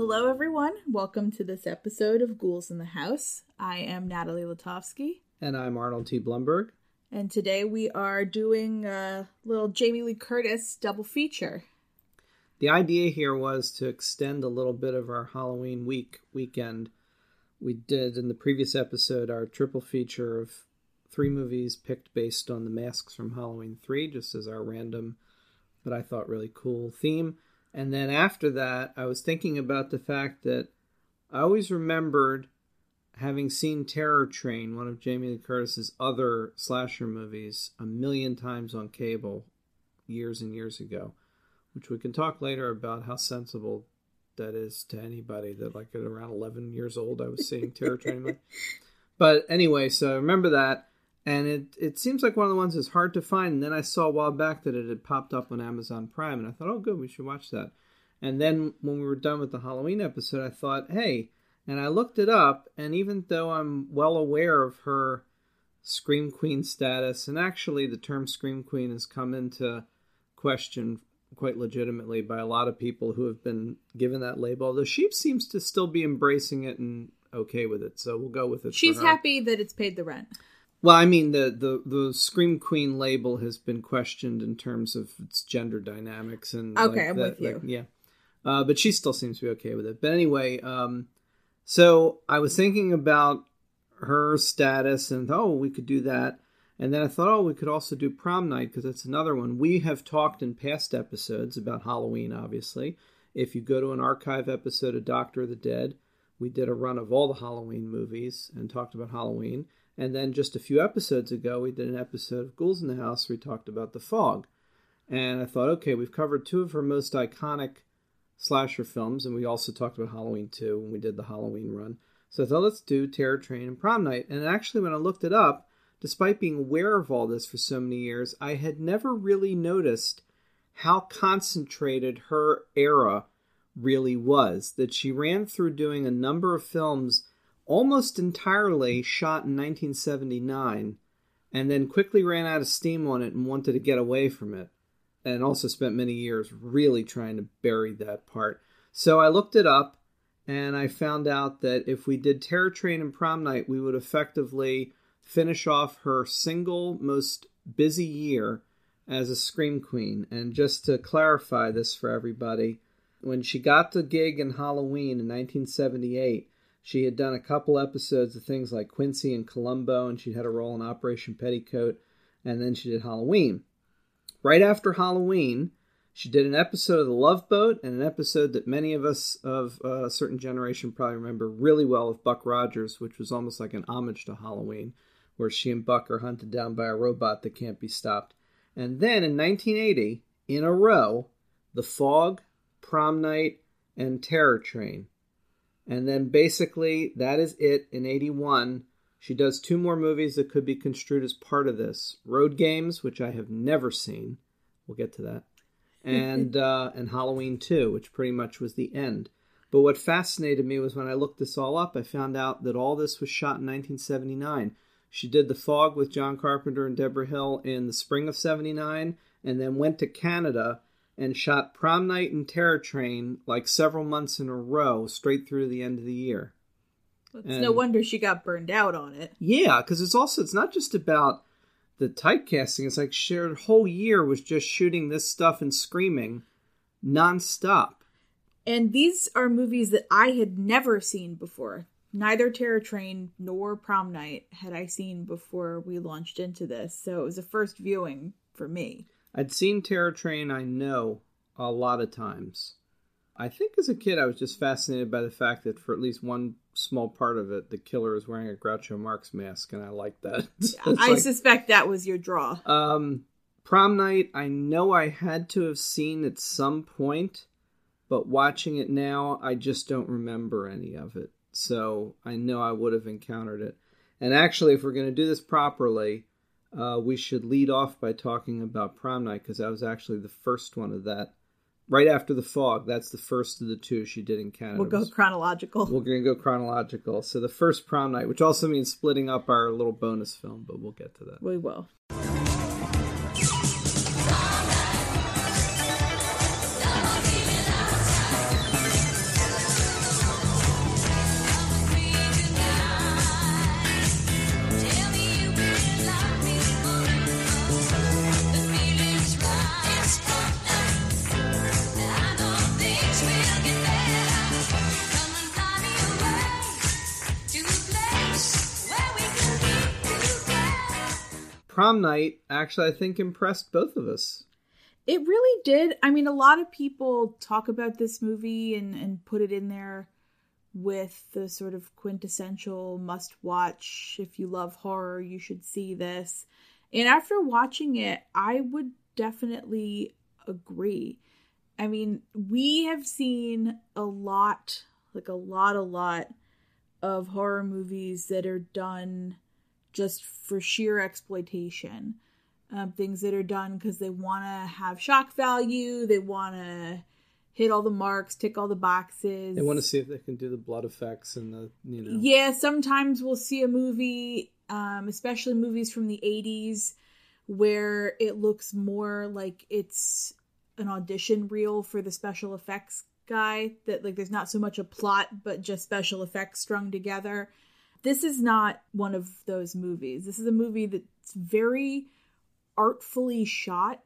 Hello everyone. Welcome to this episode of Ghouls in the House. I am Natalie Latovsky, And I'm Arnold T. Blumberg. and today we are doing a little Jamie Lee Curtis double feature. The idea here was to extend a little bit of our Halloween week weekend. We did in the previous episode our triple feature of three movies picked based on the masks from Halloween 3, just as our random, but I thought really cool theme. And then after that, I was thinking about the fact that I always remembered having seen Terror Train, one of Jamie Lee Curtis's other slasher movies, a million times on cable years and years ago, which we can talk later about how sensible that is to anybody that, like, at around 11 years old, I was seeing Terror Train. but anyway, so I remember that. And it, it seems like one of the ones that's hard to find. And then I saw a while back that it had popped up on Amazon Prime, and I thought, oh, good, we should watch that. And then when we were done with the Halloween episode, I thought, hey, and I looked it up, and even though I'm well aware of her Scream Queen status, and actually the term Scream Queen has come into question quite legitimately by a lot of people who have been given that label, although she seems to still be embracing it and okay with it. So we'll go with it. for She's happy that it's paid the rent. Well, I mean, the, the, the Scream Queen label has been questioned in terms of its gender dynamics and Okay, like I'm that- with you. like, yeah, uh, but she still seems to be okay with it. But anyway, um, so I was thinking about her status and oh, we could do that. And then I thought, oh, we could also do prom night because that's another one. We have talked in past episodes about Halloween, obviously. If you go to an archive episode of Doctor of the Dead, we did a run of all the Halloween movies and talked about Halloween. And then just a few episodes ago, we did an episode of Ghouls in the House where we talked about The Fog. And I thought, okay, we've covered two of her most iconic slasher films, and we also talked about Halloween 2 when we did the Halloween run. So I thought, let's do Terror Train and Prom Night. And actually, when I looked it up, despite being aware of all this for so many years, I had never really noticed how concentrated her era really was. That she ran through doing a number of films almost entirely shot in 1979 and then quickly ran out of steam on it and wanted to get away from it. And also spent many years really trying to bury that part. So I looked it up and I found out that if we did Terror Train and Prom Night, we would effectively finish off her single most busy year as a Scream Queen. And just to clarify this for everybody, when she got the gig in Halloween in 1978, she had done a couple episodes of things like Quincy and Columbo, and she'd had a role in Operation Petticoat, and then she did Halloween. Right after Halloween, she did an episode of The Love Boat and an episode that many of us of uh, a certain generation probably remember really well of Buck Rogers, which was almost like an homage to Halloween, where she and Buck are hunted down by a robot that can't be stopped. And then in 1980, in a row, The Fog, Prom Night, and Terror Train. And then basically that is it in 81. She does two more movies that could be construed as part of this Road Games, which I have never seen. We'll get to that. And uh, and Halloween 2, which pretty much was the end. But what fascinated me was when I looked this all up, I found out that all this was shot in 1979. She did The Fog with John Carpenter and Debra Hill in the spring of 79, and then went to Canada and shot Prom Night and Terror Train like several months in a row, straight through to the end of the year. It's And- no wonder she got burned out on it. Yeah, because it's also it's not just about the typecasting. It's like she her whole year was just shooting this stuff and screaming nonstop. And these are movies that I had never seen before. Neither Terror Train nor Prom Night had I seen before we launched into this, so it was a first viewing for me. I'd seen Terror Train, I know, a lot of times. I think as a kid, I was just fascinated by the fact that for at least one small part of it, the killer is wearing a Groucho Marx mask, and I liked that. It's I like- suspect that was your draw. Um, prom night, I know I had to have seen at some point, but watching it now, I just don't remember any of it. So I know I would have encountered it. And actually, if we're going to do this properly, uh, we should lead off by talking about prom night because that was actually the first one of that. Right after the fog, that's the first of the two she did in Canada. We'll go Was- chronological. We're going to go chronological. So the first prom night, which also means splitting up our little bonus film, but we'll get to that. we will. Prom night actually, I think, impressed both of us. It really did. I mean, a lot of people talk about this movie and, and put it in there with the sort of quintessential must watch. If you love horror, you should see this. And after watching it, I would definitely agree. I mean, we have seen a lot, like a lot, a lot of horror movies that are done just for sheer exploitation. Um, things that are done because they want to have shock value, they want to hit all the marks, tick all the boxes. They want to see if they can do the blood effects and the, you know. Yeah, sometimes we'll see a movie, um, especially movies from the 80s, where it looks more like it's an audition reel for the special effects guy that like there's not so much a plot but just special effects strung together this is not one of those movies. This is a movie that's very artfully shot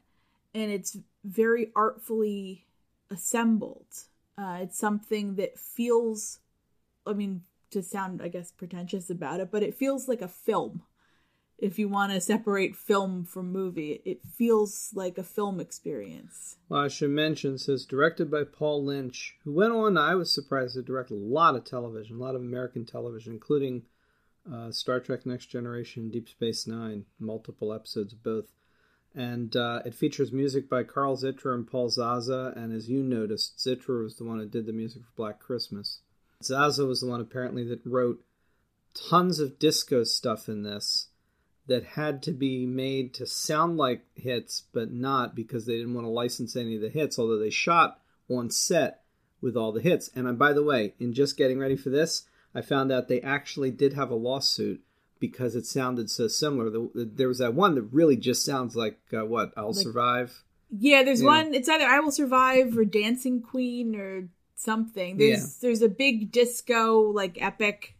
and it's very artfully assembled. Uh, it's something that feels i mean to sound i guess pretentious about it but it feels like a film if you want to separate film from movie. It feels like a film experience. Well, I should mention, says directed by Paul Lynch, who went on, I was surprised, to direct a lot of television, a lot of American television, including uh, Star Trek Next Generation, Deep Space Nine, multiple episodes of both. And uh, it features music by Carl Zittrer and Paul Zaza. And as you noticed, Zittrer was the one who did the music for Black Christmas. Zaza was the one apparently that wrote tons of disco stuff in this that had to be made to sound like hits, but not because they didn't want to license any of the hits, although they shot on set with all the hits. And by the way, in just getting ready for this, I found out they actually did have a lawsuit because it sounded so similar. there was that one that really just sounds like uh, what I'll like, survive. Yeah, there's yeah. one. It's either I will survive or Dancing Queen or something. There's yeah. there's a big disco like epic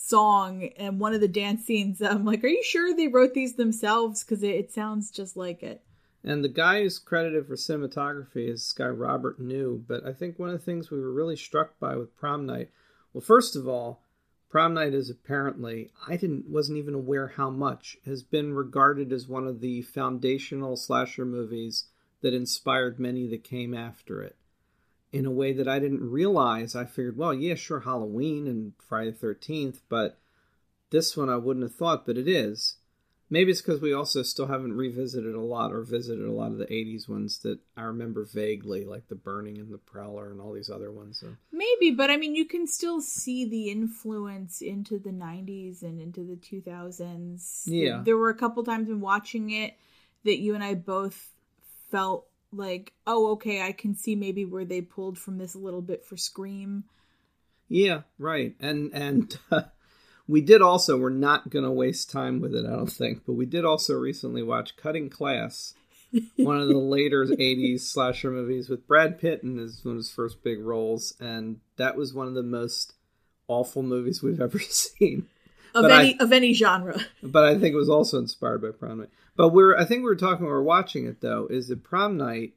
song and one of the dance scenes i'm like are you sure they wrote these themselves? Because it, it, sounds just like it. And the guy who's credited for cinematography is this guy robert new. But i think one of the things we were really struck by with prom night well first of all prom night is apparently i didn't wasn't even aware how much has been regarded as one of the foundational slasher movies that inspired many that came after it in a way that I didn't realize. I figured, well, yeah, sure, Halloween and Friday the 13th, but this one I wouldn't have thought, but it is. Maybe it's because we also still haven't revisited a lot or visited a lot of the 80s ones that I remember vaguely, like The Burning and The Prowler and all these other ones. So. Maybe, but I mean, you can still see the influence into the 90s and into the 2000s. Yeah. There were a couple times in watching it that you and I both felt like, oh, okay, I can see maybe where they pulled from this a little bit for Scream. Yeah, right. And and uh, we did also. We're not going to waste time with it, I don't think. But we did also recently watch Cutting Class, one of the later '80s slasher movies with Brad Pitt in his one of his first big roles, and that was one of the most awful movies we've ever seen of but any I, of any genre. But I think it was also inspired by Prom Night. But we're I think we were talking we were watching it though is that Prom Night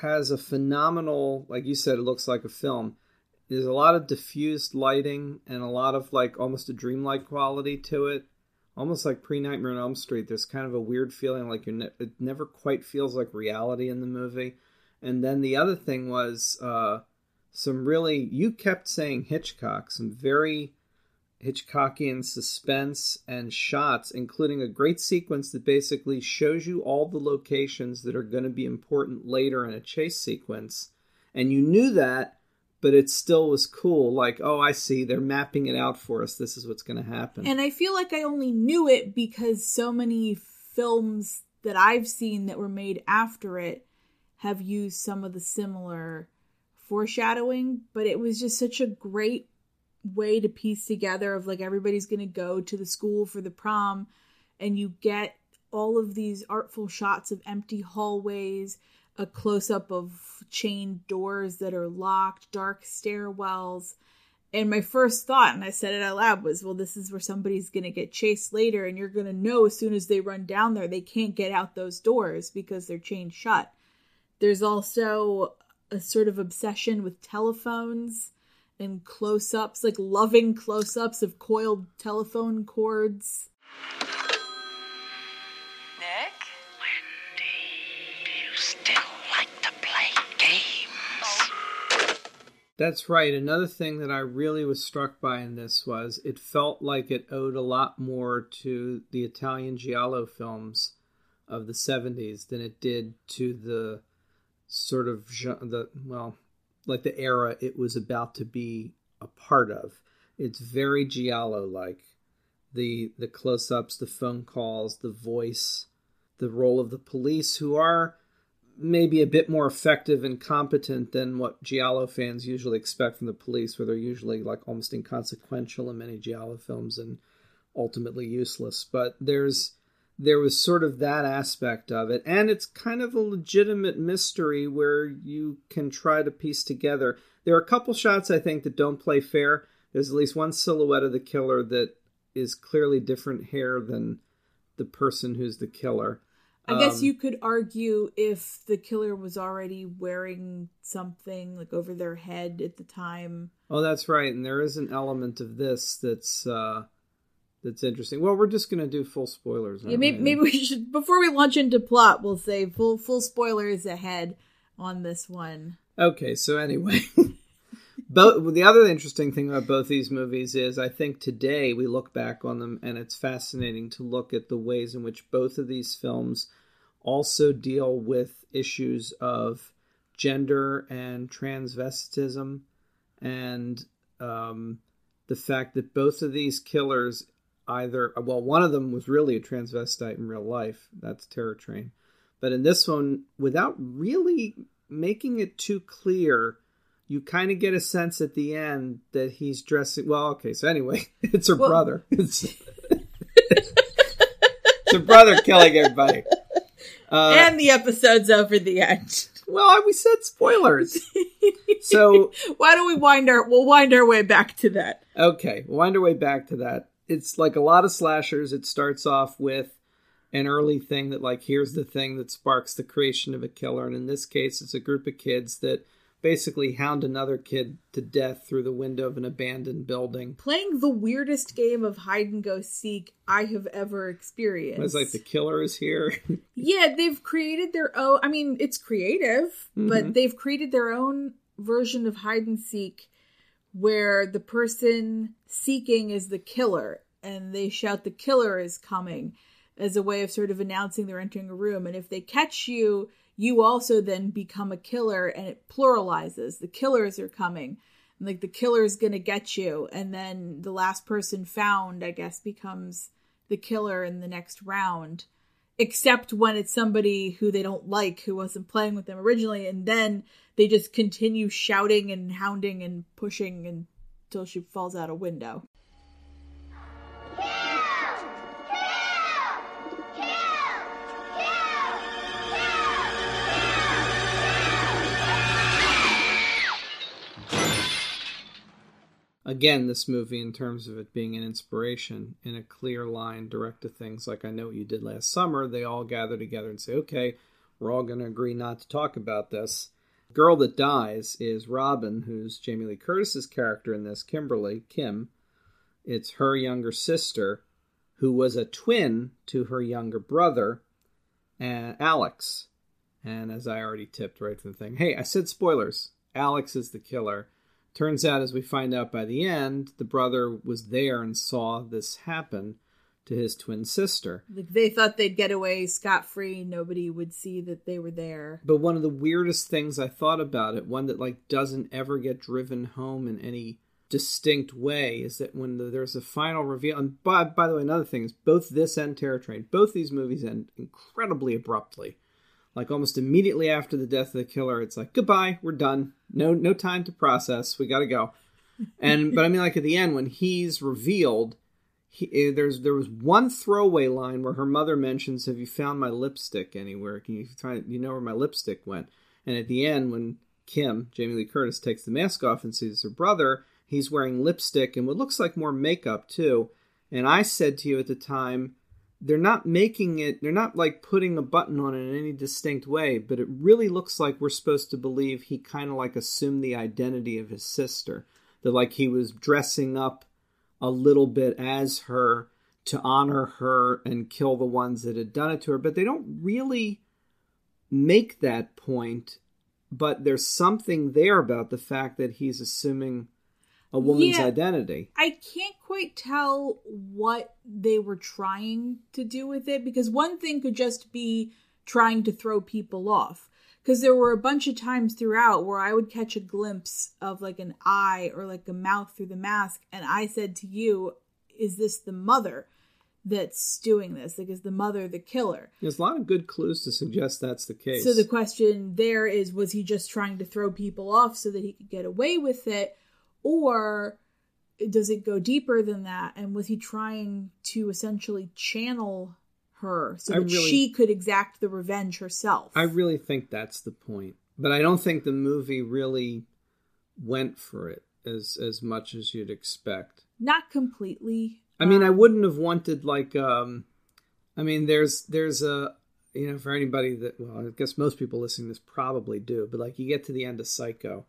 has a phenomenal like you said it looks like a film. There's a lot of diffused lighting and a lot of like almost a dreamlike quality to it. Almost like pre Nightmare on Elm Street. There's kind of a weird feeling like you're ne- it never quite feels like reality in the movie. And then the other thing was uh, some really you kept saying Hitchcock, some very Hitchcockian suspense and shots, including a great sequence that basically shows you all the locations that are going to be important later in a chase sequence. And you knew that, but it still was cool. Like, oh, I see, they're mapping it out for us. This is what's going to happen. And I feel like I only knew it because so many films that I've seen that were made after it have used some of the similar foreshadowing, but it was just such a great way to piece together of like everybody's going to go to the school for the prom and you get all of these artful shots of empty hallways a close up of chained doors that are locked dark stairwells. And my first thought and i said it out loud was well this is where somebody's going to get chased later and you're going to know as soon as they run down there they can't get out those doors because they're chained shut. There's also a sort of obsession with telephones and close ups, like loving close ups of coiled telephone cords. Nick? Wendy, do you still like to play games? That's right. Another thing that I really was struck by in this was it felt like it owed a lot more to the Italian Giallo films of the 70s than it did to the sort of the well like the era it was about to be a part of. It's very giallo like. The the close-ups, the phone calls, the voice, the role of the police who are maybe a bit more effective and competent than what Giallo fans usually expect from the police, where they're usually like almost inconsequential in many Giallo films and ultimately useless. But there's there was sort of that aspect of it, and it's kind of a legitimate mystery where you can try to piece together. There are a couple shots I think that don't play fair. There's at least one silhouette of the killer that is clearly different hair than the person who's the killer. I guess um, you could argue if the killer was already wearing something like over their head at the time. Oh, that's right, and there is an element of this that's uh that's interesting. Well, we're just gonna do full spoilers. Yeah, maybe, we? maybe we should before we launch into plot, we'll say full full spoilers ahead on this one. Okay, so anyway, both the other interesting thing about both these movies is I think today we look back on them and it's fascinating to look at the ways in which both of these films also deal with issues of gender and transvestism and um, the fact that both of these killers either well one of them was really a transvestite in real life that's terror train but in this one without really making it too clear you kind of get a sense at the end that he's dressing. Well, okay, so anyway, it's her well, brother. It's, it's her brother killing everybody. Uh, and the episode's over the end. Well, we said spoilers. so why don't we wind our we'll wind our way back to that. Okay, we'll wind our way back to that. It's like a lot of slashers. It starts off with an early thing that like here's the thing that sparks the creation of a killer, and in this case, it's a group of kids that basically hound another kid to death through the window of an abandoned building. Playing the weirdest game of hide and go seek I have ever experienced. It's like the killer is here. yeah, they've created their own. I mean, it's creative, mm-hmm. but they've created their own version of hide and seek where the person seeking is the killer and they shout the killer is coming as a way of sort of announcing they're entering a room and if they catch you you also then become a killer and it pluralizes. The killers are coming. And like the killer's gonna get you. And then the last person found, I guess, becomes the killer in the next round. Except when it's somebody who they don't like, who wasn't playing with them originally, and then they just continue shouting and hounding and pushing until she falls out a window. Again, this movie, in terms of it being an inspiration in a clear line, direct to things like I Know What You Did Last Summer, they all gather together and say, okay, we're all going to agree not to talk about this. Girl that dies is Robin, who's Jamie Lee Curtis's character in this, Kimberly, Kim. It's her younger sister, who was a twin to her younger brother, and Alex. And as I already tipped right to the thing, hey, I said spoilers. Alex is the killer Turns out, as we find out by the end, the brother was there and saw this happen to his twin sister. They thought they'd get away scot free, nobody would see that they were there. But one of the weirdest things I thought about it, one that like doesn't ever get driven home in any distinct way, is that when the, there's a final reveal. And by by the way, another thing is both this and Terror Train, both these movies end incredibly abruptly like almost immediately after the death of the killer it's like goodbye we're done. No no time to process we gotta go. And but i mean like at the end when he's revealed he, eh, there's there was one throwaway line where her mother mentions have you found my lipstick anywhere? Can you find you know where my lipstick went? And at the end when kim jamie lee curtis takes the mask off and sees her brother he's wearing lipstick and what looks like more makeup too. And i said to you at the time they're not making it they're not like putting a button on it in any distinct way but it really looks like we're supposed to believe he kind of like assumed the identity of his sister. That like he was dressing up a little bit as her to honor her and kill the ones that had done it to her. But they don't really make that point but there's something there about the fact that he's assuming a woman's Yeah. identity. I can't quite tell what they were trying to do with it because one thing could just be trying to throw people off. Because there were a bunch of times throughout where I would catch a glimpse of like an eye or like a mouth through the mask, and I said to you, Is this the mother that's doing this? Like, is the mother the killer? There's a lot of good clues to suggest that's the case. So the question there is was he just trying to throw people off so that he could get away with it or does it go deeper than that and was he trying to essentially channel her so that really- she could exact the revenge herself? I really think that's the point. But I don't think the movie really went for it as as much as you'd expect. Not completely. I mean, I Um, wouldn't have wanted like um I mean, there's there's a you know, for anybody that well, I guess most people listening to this probably do, but like you get to the end of Psycho,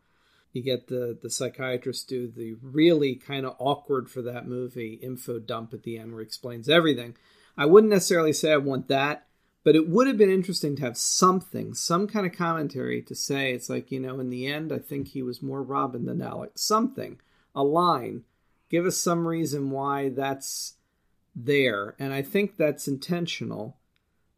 you get the the psychiatrist do the really kind of awkward for that movie info dump at the end where he explains everything. I wouldn't necessarily say I want that, but it would have been interesting to have something, some kind of commentary to say it's like, you know, in the end I think he was more Robin than Alec. Something, a line. Give us some reason why that's there. And I think that's intentional.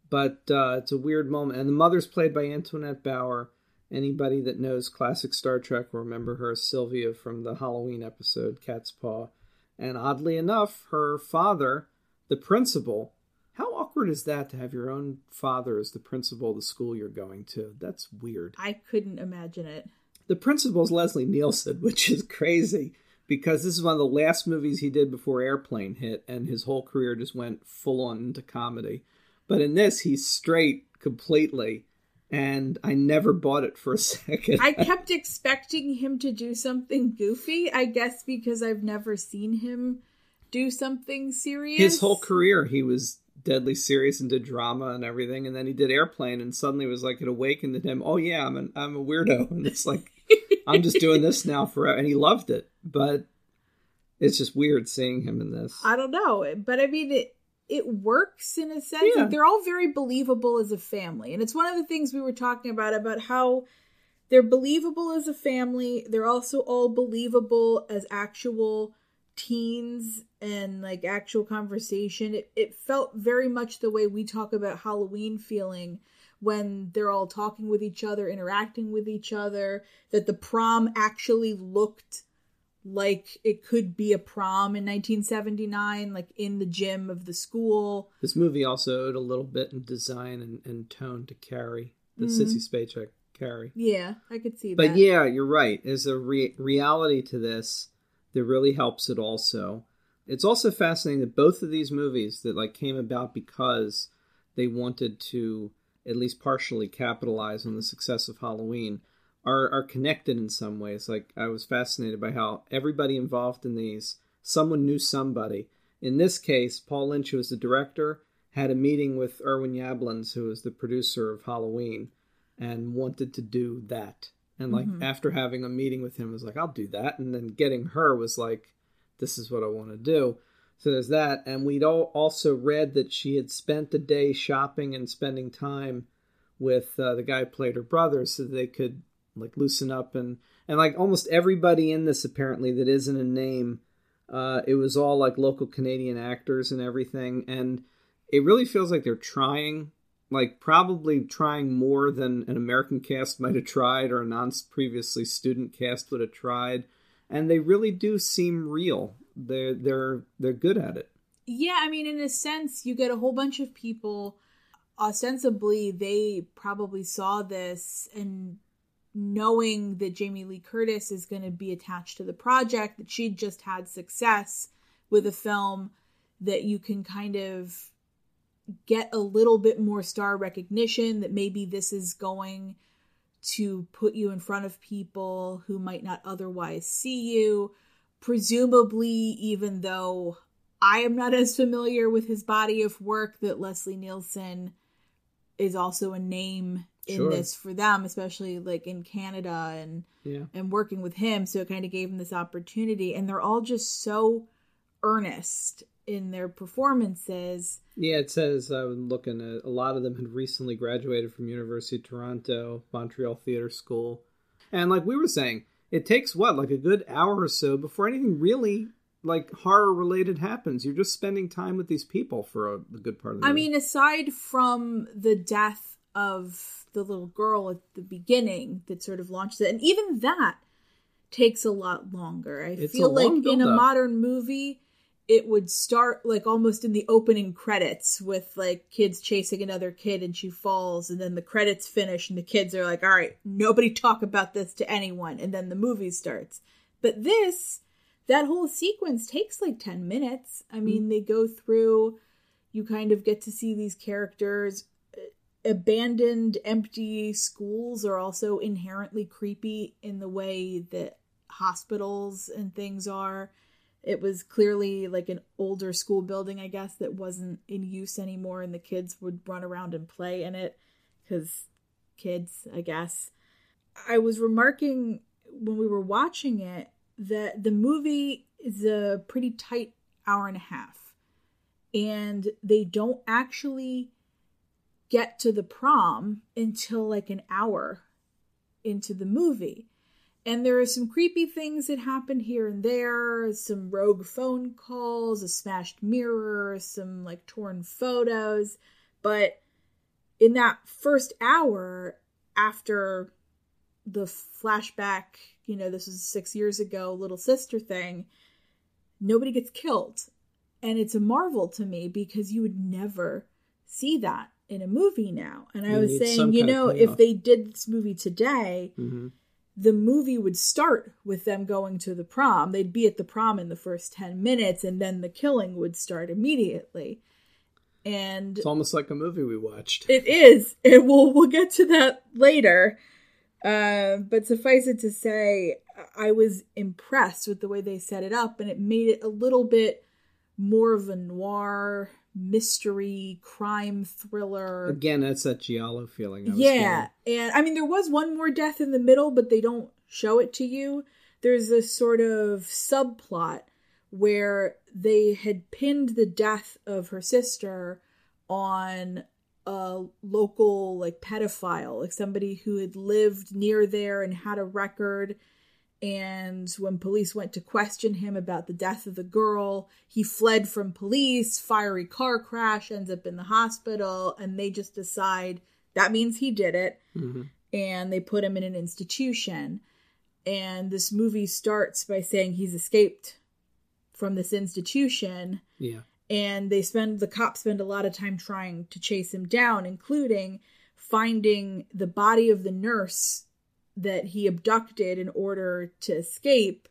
But uh, it's a weird moment. And the mother's played by Antoinette Bower. Anybody that knows classic Star Trek will remember her as Sylvia from the Halloween episode Catspaw. And oddly enough, her father, the principal, how awkward is that to have your own father as the principal of the school you're going to? That's weird. I couldn't imagine it. The principal's Leslie Nielsen, which is crazy because this is one of the last movies he did before Airplane hit, and his whole career just went full on into comedy. But in this, he's straight completely, and I never bought it for a second. I kept expecting him to do something goofy, I guess because I've never seen him do something serious. his whole career, he was deadly serious and did drama and everything, and then he did Airplane, and suddenly it was like it awakened in him. Oh yeah, I'm an, I'm a weirdo, and it's like I'm just doing this now forever, and he loved it. But it's just weird seeing him in this. I don't know, but I mean it. It works in a sense. Yeah. Like they're all very believable as a family, and it's one of the things we were talking about about how they're believable as a family. They're also all believable as actual teens and like actual conversation. It it felt very much the way we talk about Halloween feeling when they're all talking with each other, interacting with each other. That the prom actually looked like it could be a prom in 1979, like in the gym of the school. This movie also owed a little bit in design and, and tone to Carrie, the Mhm. Sissy Spacek Carrie. Yeah, I could see But that. But yeah, you're right. There's a re- reality to this that really helps it also. It's also fascinating that both of these movies that like came about because they wanted to at least partially capitalize on the success of Halloween are are connected in some ways. Like I was fascinated by how everybody involved in these someone knew somebody. In this case, Paul Lynch, who was the director, had a meeting with Irwin Yablans, who was the producer of Halloween, and wanted to do that. And like Mhm. after having a meeting with him, was like, "I'll do that." And then getting her was like, "This is what I want to do." So there's that, and we'd all also read that she had spent the day shopping and spending time with uh, the guy who played her brother, so they could like loosen up and and like almost everybody in this apparently that isn't a name. Uh, it was all like local Canadian actors and everything, and it really feels like they're trying, like probably trying more than an American cast might have tried or a non previously student cast would have tried, and they really do seem real. They're they're they're good at it. Yeah, I mean, in a sense, you get a whole bunch of people. Ostensibly, they probably saw this and knowing that Jamie Lee Curtis is going to be attached to the project, that she'd just had success with a film, that you can kind of get a little bit more star recognition, that maybe this is going to put you in front of people who might not otherwise see you. Presumably, even though I am not as familiar with his body of work, that Leslie Nielsen is also a name in Sure. this for them, especially like in Canada and Yeah. and working with him. So it kind of gave him this opportunity, and they're all just so earnest in their performances. Yeah, it says uh, I was looking at a lot of them had recently graduated from University of Toronto, Montreal Theatre School, and like we were saying, it takes what like a good hour or so before anything really like horror related happens. You're just spending time with these people for a, a good part of the I movie. mean, aside from the death of the little girl at the beginning that sort of launches it, and even that takes a lot longer. I It's feel like in a modern movie, it would start like almost in the opening credits with like kids chasing another kid and she falls, and then the credits finish and the kids are like, all right, nobody talk about this to anyone, and then the movie starts. But this, that whole sequence takes like 10 minutes. I mean, they go through, you kind of get to see these characters. Abandoned, empty schools are also inherently creepy in the way that hospitals and things are. It was clearly like an older school building, I guess, that wasn't in use anymore, and the kids would run around and play in it because kids, I guess. I was remarking when we were watching it that the movie is a pretty tight hour and a half, and they don't actually get to the prom until like an hour into the movie. And there are some creepy things that happen here and there, some rogue phone calls, a smashed mirror, some like torn photos. But in that first hour after the flashback, you know, this was six years ago, little sister thing, nobody gets killed. And it's a marvel to me because you would never see that in a movie now. And I You was saying, you know, if they did this movie today, Mhm. the movie would start with them going to the prom. They'd be at the prom in the first 10 minutes and then the killing would start immediately. And It's almost like a movie we watched. it is. It will we'll get to that later. Uh, but suffice it to say, I was impressed with the way they set it up, and it made it a little bit more of a noir mystery crime thriller. Again, that's that Giallo feeling. I was Yeah, and I mean there was one more death in the middle, but they don't show it to you. There's a sort of subplot where they had pinned the death of her sister on a local like pedophile, like somebody who had lived near there and had a record. And when police went to question him about the death of the girl, he fled from police, fiery car crash, ends up in the hospital, and they just decide that means he did it. Mhm. And they put him in an institution. And this movie starts by saying he's escaped from this institution Yeah. and they spend the cops spend a lot of time trying to chase him down including finding the body of the nurse that he abducted in order to escape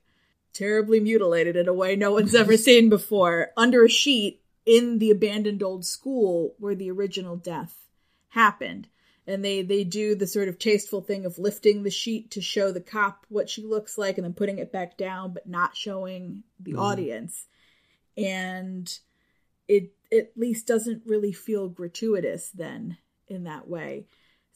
terribly mutilated in a way no one's ever seen before under a sheet in the abandoned old school where the original death happened. And they they do the sort of tasteful thing of lifting the sheet to show the cop what she looks like and then putting it back down but not showing the Mhm. audience. And it at least doesn't really feel gratuitous then in that way.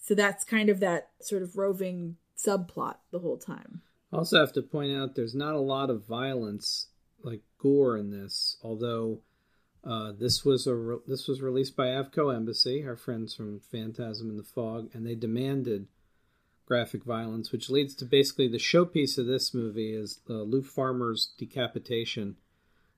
So that's kind of that sort of roving subplot the whole time also have to point out there's not a lot of violence, like gore, in this. Although uh, this was a re- this was released by Avco Embassy, our friends from Phantasm in the Fog, and they demanded graphic violence, which leads to basically the showpiece of this movie is uh, Lou Farmer's decapitation,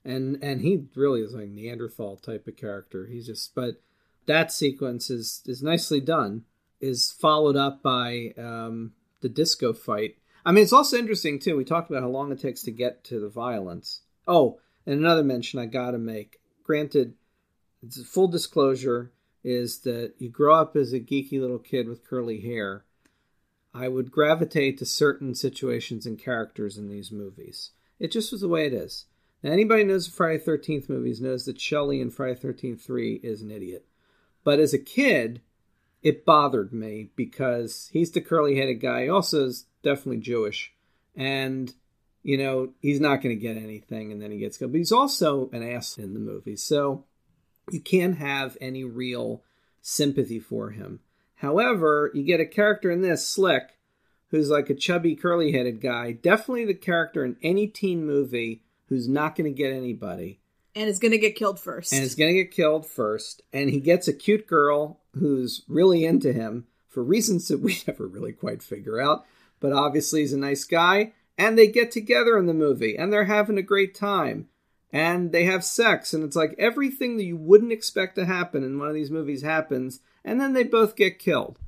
and and he really is like Neanderthal type of character. He's just but that sequence is is nicely done. Is followed up by um, the disco fight. I mean, it's also interesting too. We talked about how long it takes to get to the violence. Oh, and another mention I got to make. Granted, full disclosure is that you grow up as a geeky little kid with curly hair. I would gravitate to certain situations and characters in these movies. It just was the way it is. Now, anybody knows the Friday Thirteenth movies knows that Shelley in Friday Thirteenth Three is an idiot. But as a kid, it bothered me because he's the curly headed guy. He also is definitely Jewish. And, you know, he's not going to get anything and then he gets killed. But he's also an ass in the movie. So you can't have any real sympathy for him. However, you get a character in this, Slick, who's like a chubby, curly headed guy. Definitely the character in any teen movie who's not going to get anybody. and is going to get killed first. and is going to get killed first. And he gets a cute girl who's really into him for reasons that we never really quite figure out. But obviously, he's a nice guy. And they get together in the movie and they're having a great time. And they have sex. And it's like everything that you wouldn't expect to happen in one of these movies happens. And then they both get killed.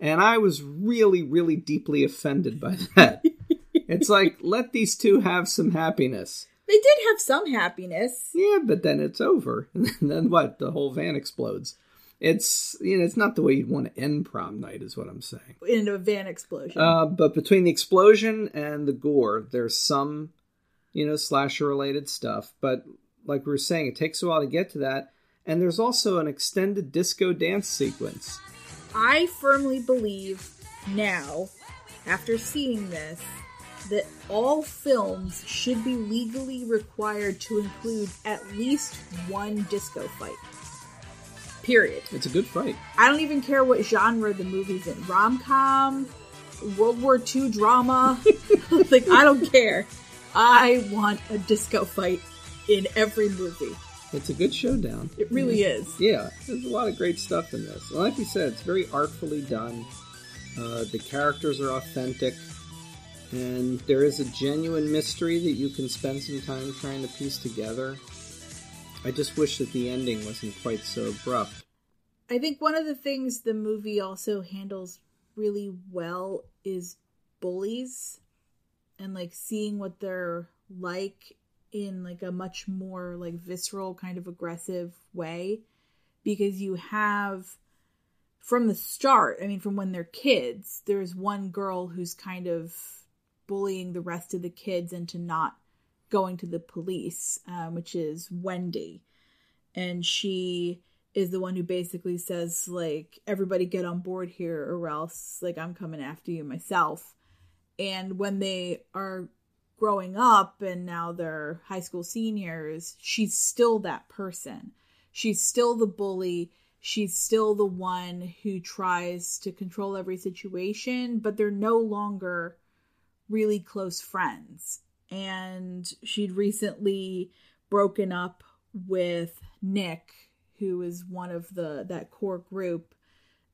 And I was really, really deeply offended by that. it's like, let these two have some happiness. they did have some happiness. Yeah, but then it's over. And then what? The whole van explodes. It's you know, it's not the way you'd want to end prom night, is what I'm saying. in a van explosion. Uh, but between the explosion and the gore, there's some, you know, slasher related stuff. But like we were saying, it takes a while to get to that. And there's also an extended disco dance sequence. I firmly believe now, after seeing this, that all films should be legally required to include at least one disco fight. Period. It's a good fight. I don't even care what genre the movie's in rom com, World War II drama. like, I don't care. I want a disco fight in every movie. It's a good showdown. It really is. Yeah, there's a lot of great stuff in this. And like you said, it's very artfully done. Uh, the characters are authentic, and there is a genuine mystery that you can spend some time trying to piece together. I just wish that the ending wasn't quite so abrupt. I think one of the things the movie also handles really well is bullies and like seeing what they're like in like a much more like visceral kind of aggressive way because you have from the start i mean from when they're kids there's one girl who's kind of bullying the rest of the kids into not going to the police um, which is wendy. And she is the one who basically says like everybody get on board here or else like i'm coming after you myself. And when they are growing up and now they're high school seniors she's still that person. She's still the bully. She's still the one who tries to control every situation but they're no longer really close friends and she'd recently broken up with nick who is one of the that core group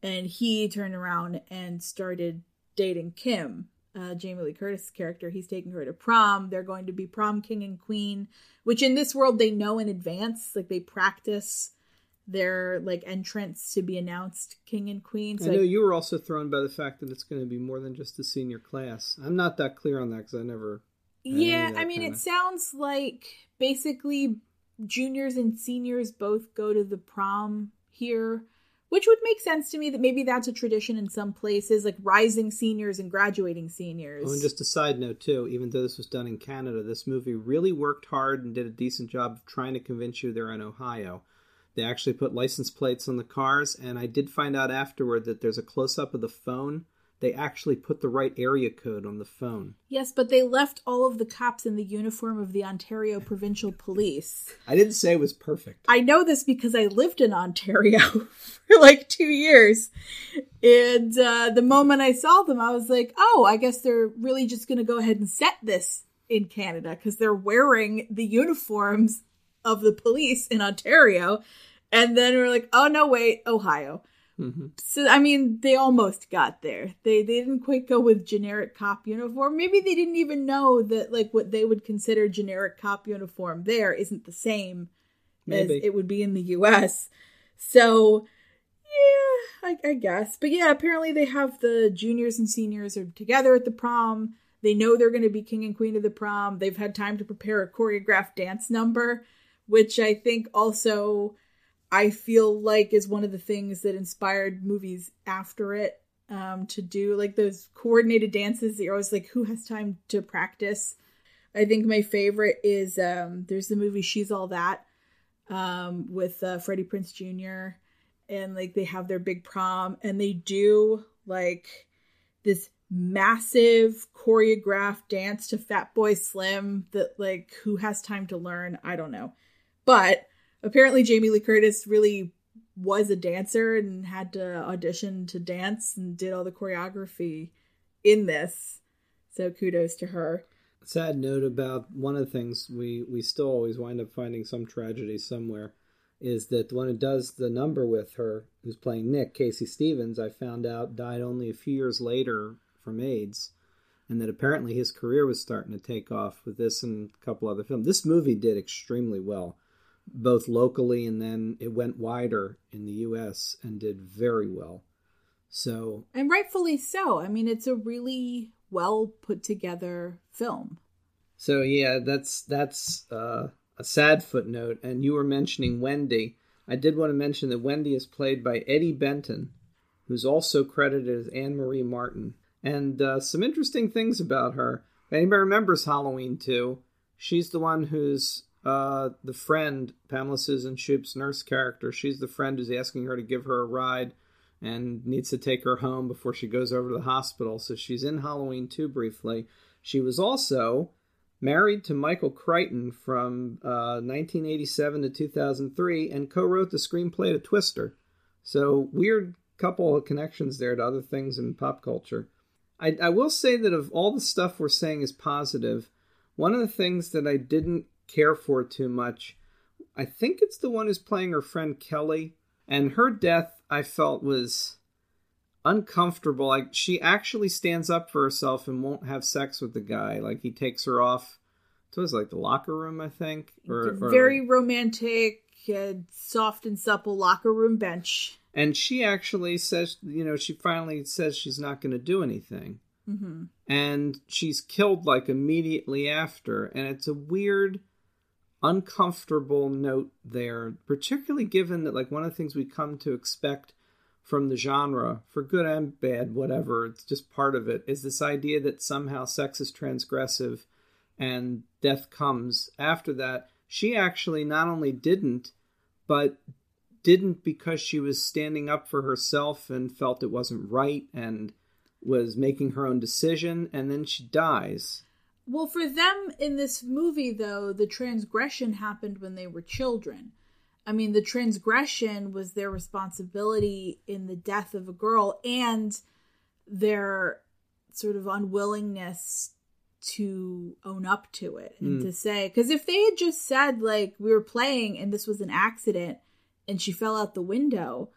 and he turned around and started dating kim uh, jamie lee curtis character he's taking her to prom they're going to be prom king and queen which in this world they know in advance like they practice their like entrance to be announced king and queen I so know I- you were also thrown by the fact that it's going to be more than just the senior class. I'm not that clear on that because I never. Yeah, I mean, kinda- it sounds like basically juniors and seniors both go to the prom here, which would make sense to me that maybe that's a tradition in some places, like rising seniors and graduating seniors. Oh, and just a side note too, even though this was done in Canada, this movie really worked hard and did a decent job of trying to convince you they're in Ohio. They actually put license plates on the cars, and I did find out afterward that there's a close up of the phone. They actually put the right area code on the phone. yes, but they left all of the cops in the uniform of the Ontario Provincial Police. I didn't say it was perfect. I know this because I lived in Ontario for like two years. And uh, the moment I saw them, I was like, oh, I guess they're really just going to go ahead and set this in Canada because they're wearing the uniforms of the police in Ontario. And then we're like, oh, no, wait, Ohio. Hmm So, I mean, they almost got there. They, they didn't quite go with generic cop uniform. Maybe they didn't even know that, like, what they would consider generic cop uniform there isn't the same as it would be in the US. So, yeah, I, I guess. But yeah, apparently they have the juniors and seniors are together at the prom. They know they're going to be king and queen of the prom. They've had time to prepare a choreographed dance number, which I think also I feel like is one of the things that inspired movies after it um, to do like those coordinated dances that you're always like, who has time to practice? I think my favorite is um, there's the movie She's All That um, with uh, Freddie Prinze Jr. and like they have their big prom and they do like this massive choreographed dance to Fatboy Slim that like who has time to learn? I don't know. But apparently Jamie Lee Curtis really was a dancer and had to audition to dance and did all the choreography in this. So kudos to her. sad note about one of the things we we still always wind up finding some tragedy somewhere is that the one who does the number with her, who's playing Nick, Casey Stevens, I found out died only a few years later from AIDS, and that apparently his career was starting to take off with this and a couple other films. This movie did extremely well, both locally and then it went wider in the U.S. and did very well. So, and rightfully so. I mean, it's a really well put together film. So yeah, that's that's uh, a sad footnote. And you were mentioning Wendy. I did want to mention that Wendy is played by Eddie Benton, who's also credited as Anne Marie Martin. And uh, some interesting things about her. If anybody remembers Halloween 2, she's the one who's uh, the friend, Pamela Susan Shoop's nurse character. She's the friend who's asking her to give her a ride and needs to take her home before she goes over to the hospital. So she's in Halloween 2 briefly. She was also married to Michael Crichton from uh, 1987 to 2003 and co wrote the screenplay to Twister. So, weird couple of connections there to other things in pop culture. I, I will say that of all the stuff we're saying is positive, one of the things that I didn't care for too much, I think it's the one who's playing her friend Kelly. And her death, I felt, was uncomfortable. Like she actually stands up for herself and won't have sex with the guy. Like he takes her off to his like the locker room, I think. Or, or very romantic, uh, soft and supple locker room bench. And she actually says, you know, she finally says she's not going to do anything. Mm-hmm. And she's killed like immediately after. And it's a weird, uncomfortable note there, particularly given that, like, one of the things we come to expect from the genre, for good and bad, whatever, it's just part of it, is this idea that somehow sex is transgressive and death comes after that. She actually not only didn't, but didn't because she was standing up for herself and felt it wasn't right and was making her own decision, and then she dies. Well, for them in this movie, though, the transgression happened when they were children. I mean, the transgression was their responsibility in the death of a girl and their sort of unwillingness to own up to it and mm. to say, because if they had just said, like, we were playing and this was an accident and she fell out the window,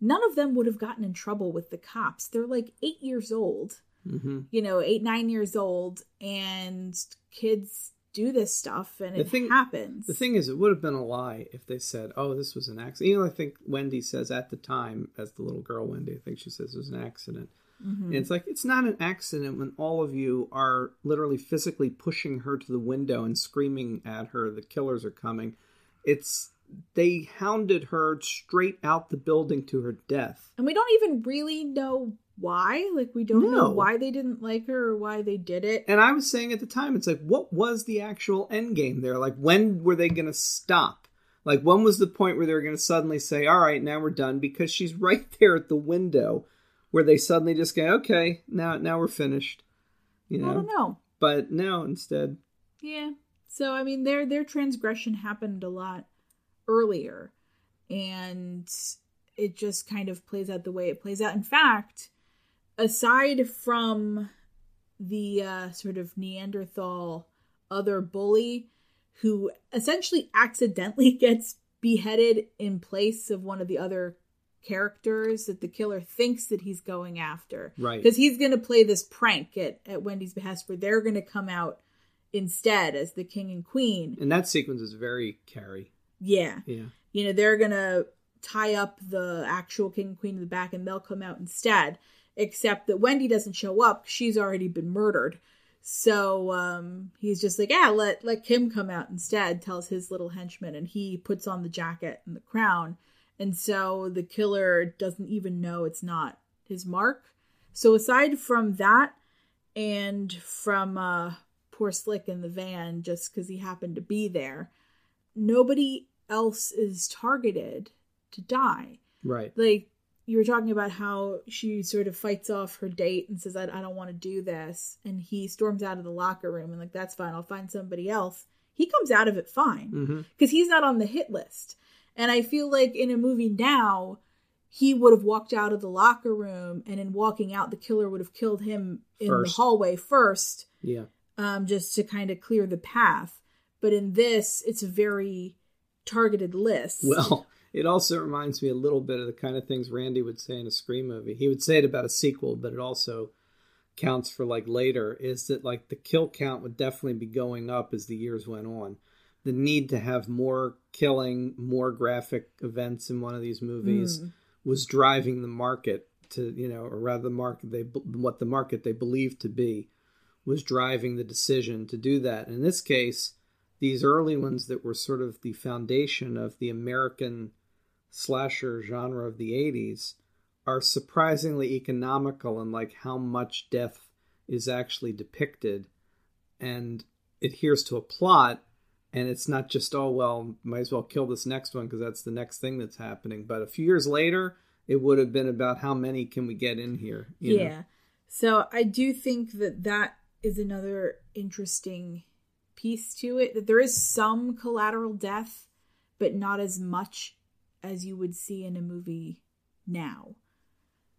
none of them would have gotten in trouble with the cops. They're like eight years old, mm-hmm. you know, eight, nine years old, and kids do this stuff and the it thing, happens. The thing is, it would have been a lie if they said, "Oh, this was an accident." You know, I think Wendy says at the time, as the little girl Wendy, I think she says it was an accident. Mm-hmm. And it's like it's not an accident when all of you are literally physically pushing her to the window and screaming at her, "The killers are coming!" It's they hounded her straight out the building to her death, and we don't even really know why. Like we don't no. know why they didn't like her or why they did it. And I was saying at the time, it's like, what was the actual end game there? Like when were they to stop? Like when was the point where they were to suddenly say, "All right, now we're done"? Because she's right there at the window, where they suddenly just go, "Okay, now now we're finished." You know? I don't know. But no, instead. Yeah. So I mean, their their transgression happened a lot earlier, and it just kind of plays out the way it plays out. In fact, aside from the uh, sort of Neanderthal other bully who essentially accidentally gets beheaded in place of one of the other characters that the killer thinks that he's going after. Right. Because he's going to play this prank at, at Wendy's behest where they're going to come out instead as the king and queen. And that sequence is very Carrie. Yeah. Yeah. You know, they're going to tie up the actual king and queen in the back and they'll come out instead except that Wendy doesn't show up. She's already been murdered. So um, he's just like, yeah, let let Kim come out instead. Tells his little henchman, and he puts on the jacket and the crown. And so the killer doesn't even know it's not his mark. So aside from that, and from uh, poor Slick in the van, just because he happened to be there, nobody else is targeted to die. Right. Like you were talking about how she sort of fights off her date and says, I, I don't want to do this. And he storms out of the locker room and, like, that's fine. I'll find somebody else. He comes out of it fine because mm-hmm. he's not on the hit list. And I feel like in a movie now, he would have walked out of the locker room and in walking out, the killer would have killed him in the hallway first. Yeah. um, just to kind of clear the path. But in this, it's a very targeted list. Well, it also reminds me a little bit of the kind of things Randy would say in a Scream movie. He would say it about a sequel, but it also counts for like later is that like the kill count would definitely be going up as the years went on. The need to have more killing, more graphic events in one of these movies Mm. was driving the market to, you know, or rather the market they what the market they believed to be was driving the decision to do that. In this case, these early ones that were sort of the foundation of the American slasher genre of the 80s are surprisingly economical in like how much death is actually depicted and adheres to a plot and it's not just oh well might as well kill this next one because that's the next thing that's happening but a few years later it would have been about how many can we get in here you know? yeah. So I do think that that is another interesting piece to it that there is some collateral death, but not as much as you would see in a movie now.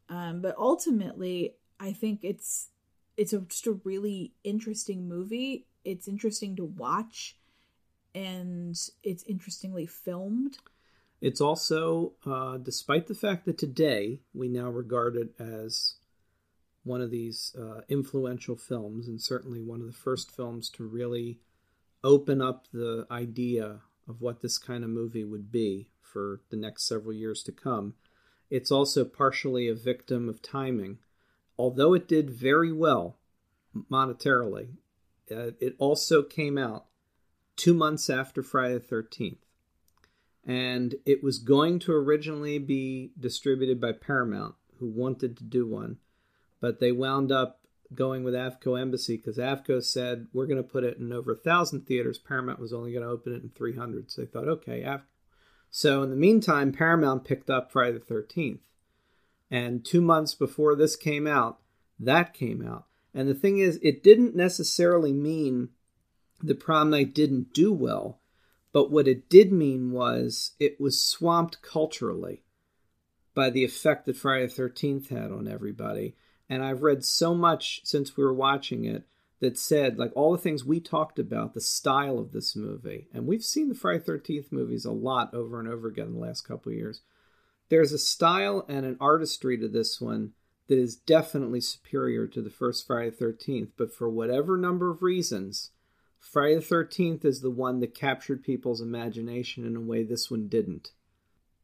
Um, but ultimately, I think it's it's a, just a really interesting movie. It's interesting to watch, and it's interestingly filmed. It's also, uh, despite the fact that today we now regard it as one of these uh, influential films, and certainly one of the first films to really open up the idea of what this kind of movie would be for the next several years to come, it's also partially a victim of timing. Although it did very well monetarily, uh, it also came out two months after Friday the 13th and it was going to originally be distributed by Paramount, who wanted to do one, but they wound up going with Avco Embassy because Avco said we're going to put it in over a thousand theaters. Paramount was only going to open it in 300, so they thought, okay, Avco. So in the meantime, Paramount picked up Friday the 13th, and two months before this came out, that came out. And the thing is, it didn't necessarily mean the prom night didn't do well. But what it did mean was it was swamped culturally by the effect that Friday the 13th had on everybody. And I've read so much since we were watching it that said, like, all the things we talked about, the style of this movie. And we've seen the Friday 13th movies a lot over and over again in the last couple of years. There's a style and an artistry to this one that is definitely superior to the first Friday 13th. But for whatever number of reasons, Friday the 13th is the one that captured people's imagination in a way this one didn't.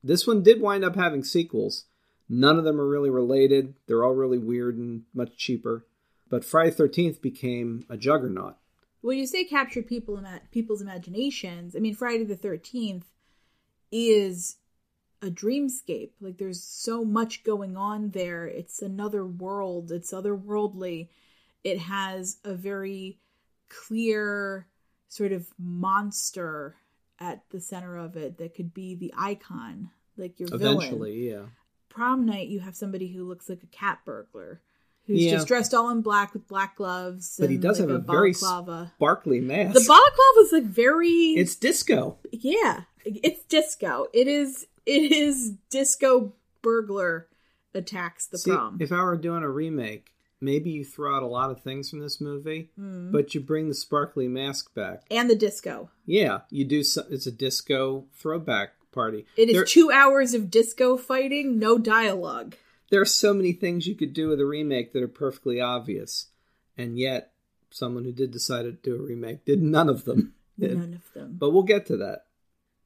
This one did wind up having sequels. None of them are really related. They're all really weird and much cheaper. But Friday the 13th became a juggernaut. When you say captured people ima- people's imaginations, I mean Friday the Thirteenth is a dreamscape. Like there's so much going on there. It's another world. It's otherworldly. It has a very clear sort of monster at the center of it that could be the icon, like your villain Eventually, yeah. prom night you have somebody who looks like a cat burglar who's Yeah. just dressed all in black with black gloves But he does like, have a, very balaclava sparkly mask. the balaclava is like very it's disco. yeah it's disco it is it is disco burglar attacks the See, prom if I were doing a remake, maybe you throw out a lot of things from this movie, Mm. but you bring the sparkly mask back. and the disco Yeah, you do. So, it's a disco throwback party. it is There- two hours of disco fighting no dialogue there are so many things you could do with a remake that are perfectly obvious, and yet someone who did decide to do a remake did none of them. none of them But we'll get to that.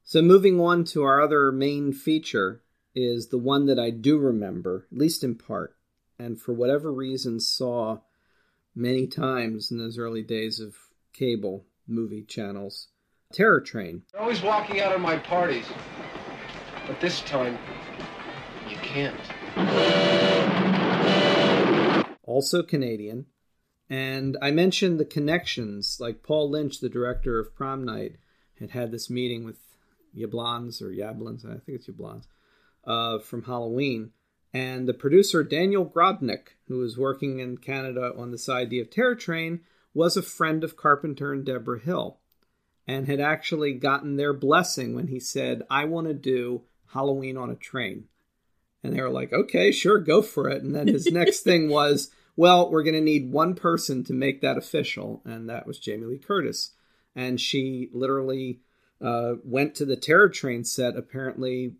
So moving on to our other main feature is the one that I do remember, at least in part, and for whatever reason saw many times in those early days of cable movie channels. Terror Train. You're always walking out of my parties. But this time, you can't. Also Canadian. And I mentioned the connections, like Paul Lynch, the director of Prom Night, had had this meeting with Yablans or Yablans, I think it's Yablans, uh, from Halloween. And the producer, Daniel Grodnick, who was working in Canada on this idea of Terror Train, was a friend of Carpenter and Debra Hill and had actually gotten their blessing when he said, I want to do Halloween on a train. And they were like, okay, sure, go for it. And then his next thing was, well, we're going to need one person to make that official, and that was Jamie Lee Curtis. And she literally uh, went to the Terror Train set apparently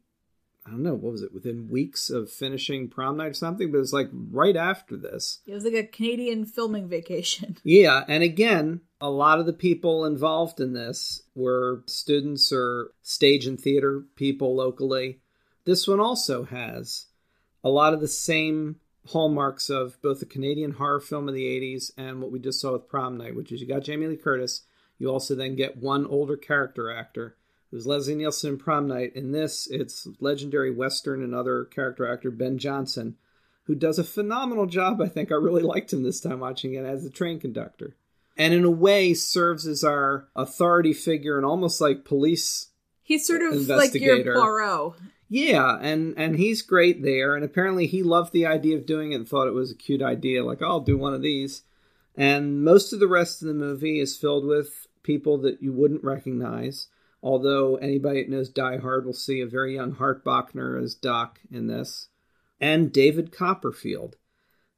I don't know, what was it, within weeks of finishing prom night or something, but it was like right after this. It was like a Canadian filming vacation. Yeah, and again, a lot of the people involved in this were students or stage and theater people locally. This one also has a lot of the same hallmarks of both the Canadian horror film of the 80s and what we just saw with Prom Night, which is you got Jamie Lee Curtis, you also then get one older character actor was Leslie Nielsen in Prom Night. In this, it's legendary Western and other character actor Ben Johnson, who does a phenomenal job. I think I really liked him this time watching it as the train conductor. And in a way, serves as our authority figure and almost like police. He's sort of like your Poirot. Yeah, and and he's great there. And apparently, he loved the idea of doing it and thought it was a cute idea. Like, oh, I'll do one of these. And most of the rest of the movie is filled with people that you wouldn't recognize. Although anybody that knows Die Hard will see a very young Hart Bochner as Doc in this, and David Copperfield,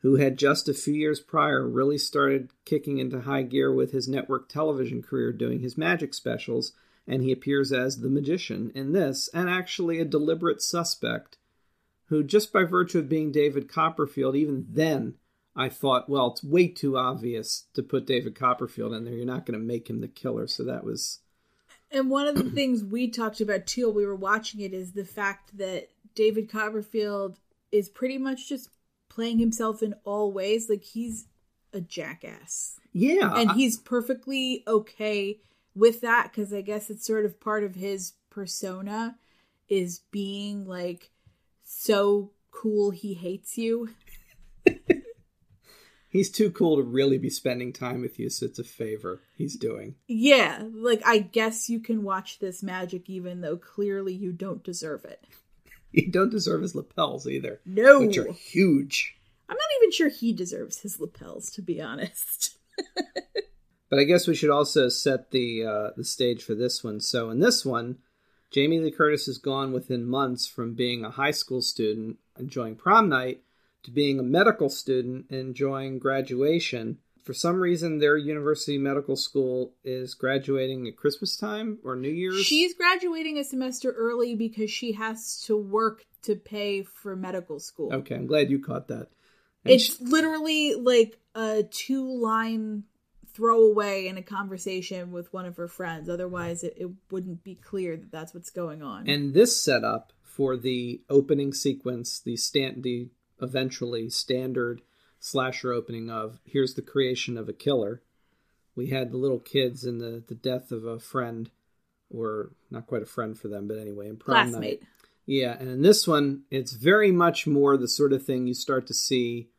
who had just a few years prior really started kicking into high gear with his network television career doing his magic specials, and he appears as the magician in this, and actually a deliberate suspect who, just by virtue of being David Copperfield, even then I thought, well, it's way too obvious to put David Copperfield in there. You're not going to make him the killer. So that was and one of the things we talked about too while we were watching it is the fact that David Copperfield is pretty much just playing himself in all ways. Like he's a jackass. Yeah. And he's perfectly okay with that because I guess it's sort of part of his persona is being like so cool he hates you. he's too cool to really be spending time with you, so it's a favor he's doing. Yeah, like I guess you can watch this magic even though clearly you don't deserve it. You don't deserve his lapels either. No. Which are huge. I'm not even sure he deserves his lapels, to be honest. but I guess we should also set the uh, the stage for this one. So in this one, Jamie Lee Curtis is gone within months from being a high school student enjoying prom night to being a medical student enjoying graduation. For some reason, their university medical school is graduating at Christmas time or New Year's. She's graduating a semester early because she has to work to pay for medical school. Okay, I'm glad you caught that. And it's she- literally like a two line throwaway in a conversation with one of her friends. Otherwise, it, it wouldn't be clear that that's what's going on. And this setup for the opening sequence, the stand, the eventually standard slasher opening of here's the creation of a killer. We had the little kids and the, the death of a friend, or not quite a friend for them, but anyway, in prom Classmate. night. Yeah, and in this one, it's very much more the sort of thing you start to see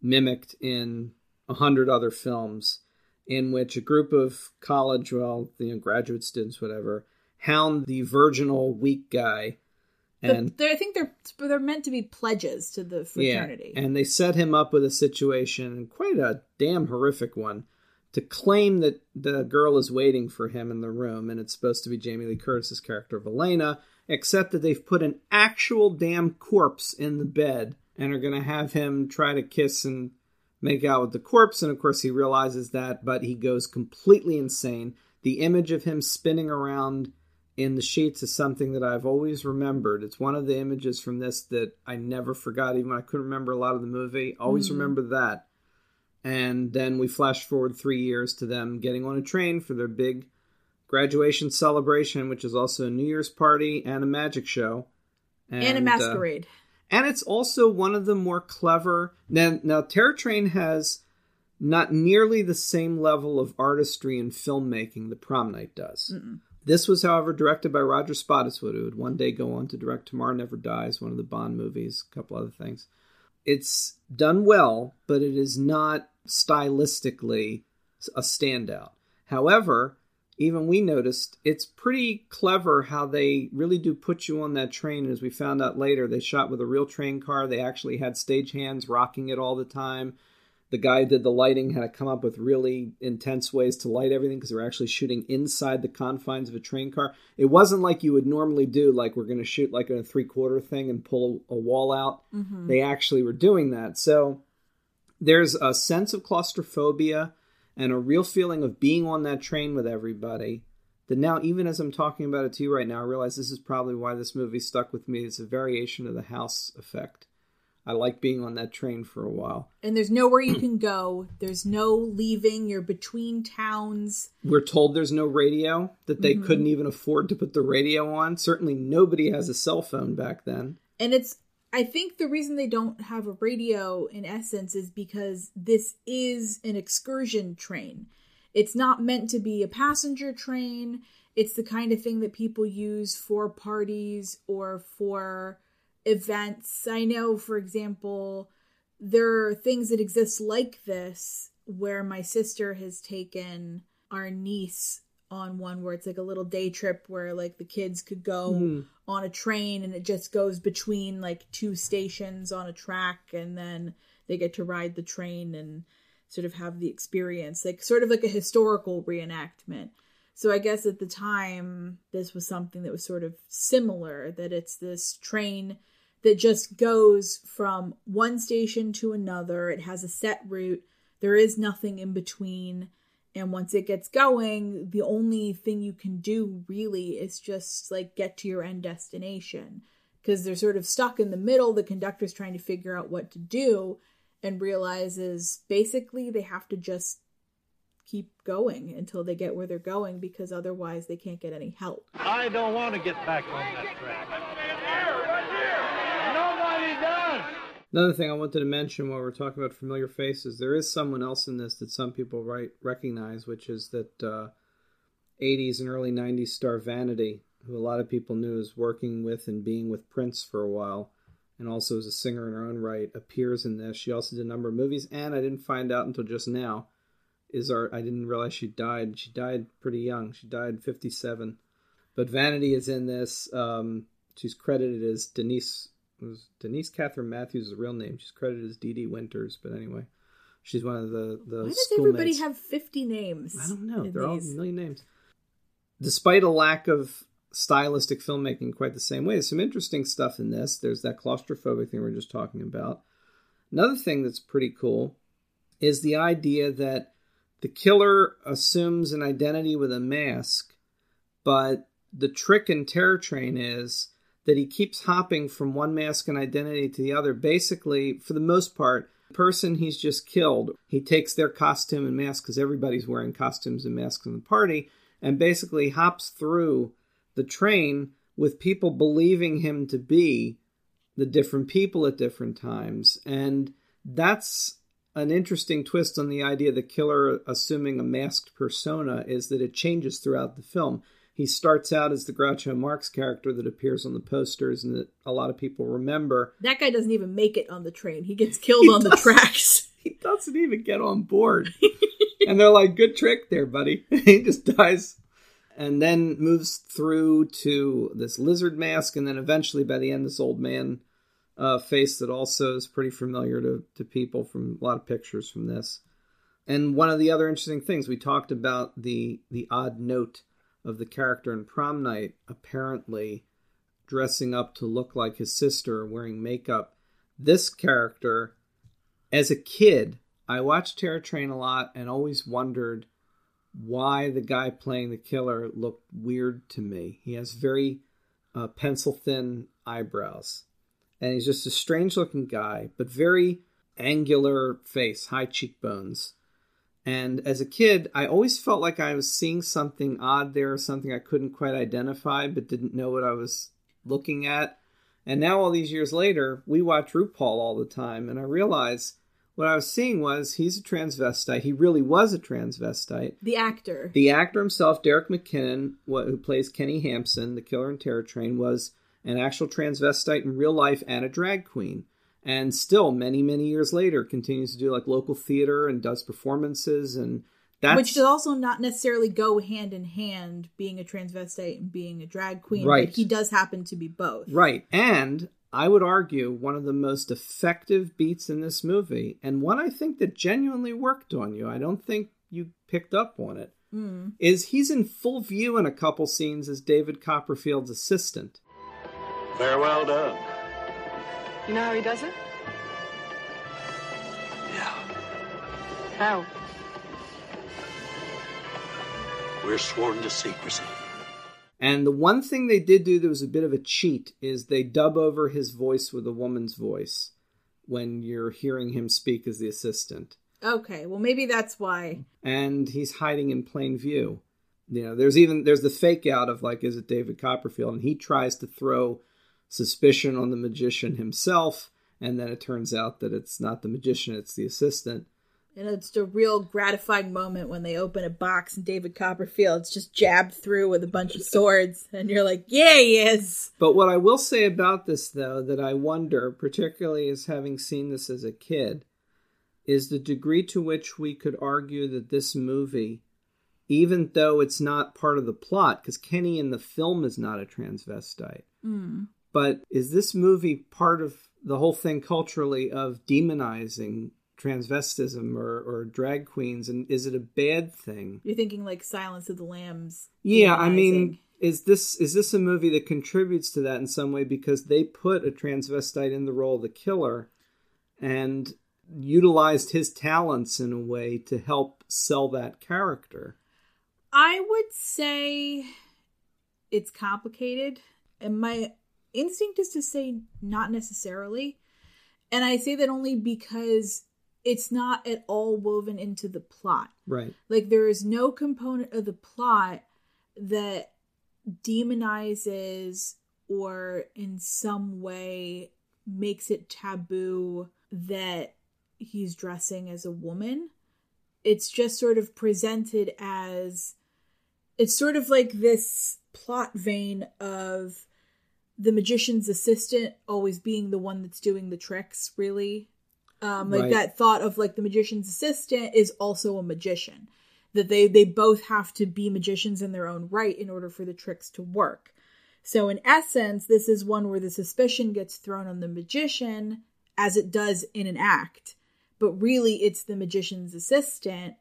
mimicked in a hundred other films, in which a group of college, well, you know, graduate students, whatever, hound the virginal weak guy and I think they're they're meant to be pledges to the fraternity. Yeah, and they set him up with a situation, quite a damn horrific one, to claim that the girl is waiting for him in the room, and it's supposed to be Jamie Lee Curtis's character of Elena, except that they've put an actual damn corpse in the bed and are going to have him try to kiss and make out with the corpse, and of course he realizes that, but he goes completely insane. The image of him spinning around in the sheets is something that I've always remembered. It's one of the images from this that I never forgot, even when I couldn't remember a lot of the movie. Always mm. remember that. And then we flash forward three years to them getting on a train for their big graduation celebration, which is also a New Year's party and a magic show. And, and a uh, masquerade. Uh, and it's also one of the more clever. Now, now, Terror Train has not nearly the same level of artistry and filmmaking that Prom Night does. Mm-mm. This was, however, directed by Roger Spottiswoode, who would one day go on to direct Tomorrow Never Dies, one of the Bond movies, a couple other things. It's done well, but it is not stylistically a standout. However, even we noticed it's pretty clever how they really do put you on that train. As we found out later, they shot with a real train car. They actually had stagehands rocking it all the time the guy did the lighting had to come up with really intense ways to light everything because they were actually shooting inside the confines of a train car. It wasn't like you would normally do, like we're going to shoot like a three quarter thing and pull a wall out. Mm-hmm. They actually were doing that. So there's a sense of claustrophobia and a real feeling of being on that train with everybody that now even as i'm talking about it to you right now i realize this is probably why this movie stuck with me it's a variation of the house effect i like being on that train for a while And there's nowhere you can go. There's no leaving. You're between towns. we're told there's no radio that they mm-hmm. couldn't even afford to put the radio on certainly nobody has a cell phone back then And it's I think the reason they don't have a radio in essence is because this is an excursion train. It's not meant to be a passenger train. It's the kind of thing that people use for parties or for events. I know, for example, there are things that exist like this where my sister has taken our niece on one where it's like a little day trip where like the kids could go hmm. on a train and it just goes between like two stations on a track and then they get to ride the train and sort of have the experience like sort of like a historical reenactment. So i guess at the time this was something that was sort of similar that it's this train that just goes from one station to another. It has a set route. There is nothing in between and once it gets going, the only thing you can do really is just like get to your end destination because they're sort of stuck in the middle. The conductor's trying to figure out what to do and realizes basically they have to just keep going until they get where they're going because otherwise they can't get any help. I don't want to get back on that track. Nobody does. Another thing I wanted to mention while we're talking about familiar faces, there is someone else in this that some people right recognize, which is that uh, 80s and early 90s star Vanity, who a lot of people knew as working with and being with Prince for a while, and also as a singer in her own right, appears in this. She also did a number of movies, and I didn't find out until just now. Is our I didn't realize she died. She died pretty young. She died 57. But Vanity is in this. Um, she's credited as Denise was Denise Catherine Matthews' real name. She's credited as Dee Dee Winters, but anyway, she's one of the the. Why does everybody have 50 names? I don't know. They're all a million names. Despite a lack of stylistic filmmaking quite the same way, there's some interesting stuff in this. There's that claustrophobic thing we are just talking about. Another thing that's pretty cool is the idea that the killer assumes an identity with a mask, but the trick in Terror Train is that he keeps hopping from one mask and identity to the other. Basically, for the most part, the person he's just killed, he takes their costume and mask because everybody's wearing costumes and masks in the party, and basically hops through the train with people believing him to be the different people at different times. And that's an interesting twist on the idea of the killer assuming a masked persona is that it changes throughout the film. He starts out as the Groucho Marx character that appears on the posters and that a lot of people remember. That guy doesn't even make it on the train. He gets killed on the tracks. He doesn't even get on board. and they're like, good trick there, buddy. he just dies and then moves through to this lizard mask and then eventually by the end this old man uh, face that also is pretty familiar to, to people from a lot of pictures from this and one of the other interesting things we talked about the the odd note of the character in prom night apparently dressing up to look like his sister wearing makeup this character as a kid i watched terror train a lot and always wondered why the guy playing the killer looked weird to me. He has very uh, pencil thin eyebrows, and he's just a strange looking guy, but very angular face, high cheekbones. And as a kid, I always felt like I was seeing something odd there, something I couldn't quite identify, but didn't know what I was looking at. And now, all these years later, we watch RuPaul all the time, and I realize what I was seeing was he's a transvestite. He really was a transvestite. The actor. The actor himself, Derek McKinnon, who plays Kenny Hampson, the killer in Terror Train, was an actual transvestite in real life and a drag queen. And still, many, many years later, continues to do like local theater and does performances. And that's Which does also not necessarily go hand in hand, being a transvestite and being a drag queen. Right. But he does happen to be both. Right. And I would argue one of the most effective beats in this movie, and one I think that genuinely worked on you. I don't think you picked up on it. Hmm. Is he's in full view in a couple scenes as David Copperfield's assistant. Very well done. You know how he does it? Yeah. How? We're sworn to secrecy. And the one thing they did do that was a bit of a cheat is they dub over his voice with a woman's voice when you're hearing him speak as the assistant. Okay, well maybe that's why. And he's hiding in plain view. You know, there's even there's the fake out of like, is it David Copperfield? And he tries to throw suspicion on the magician himself, and then it turns out that it's not the magician, it's the assistant. And it's a real gratifying moment when they open a box and David Copperfield's just jabbed through with a bunch of swords, and you're like, yeah, he is. But what I will say about this, though, that I wonder, particularly as having seen this as a kid, is the degree to which we could argue that this movie, even though it's not part of the plot, because Kenny in the film is not a transvestite, hmm. But is this movie part of the whole thing culturally of demonizing transvestism or, or drag queens? And is it a bad thing? You're thinking like Silence of the Lambs. Yeah, I mean, is this is this a movie that contributes to that in some way because they put a transvestite in the role of the killer and utilized his talents in a way to help sell that character? I would say it's complicated, and my instinct is to say not necessarily. And I say that only because it's not at all woven into the plot. Right. Like there is no component of the plot that demonizes or in some way makes it taboo that he's dressing as a woman. It's just sort of presented as it's sort of like this plot vein of the magician's assistant always being the one that's doing the tricks, really. Um, like Right. that thought of like the magician's assistant is also a magician. That they they both have to be magicians in their own right in order for the tricks to work. So in essence, this is one where the suspicion gets thrown on the magician as it does in an act, but really it's the magician's assistant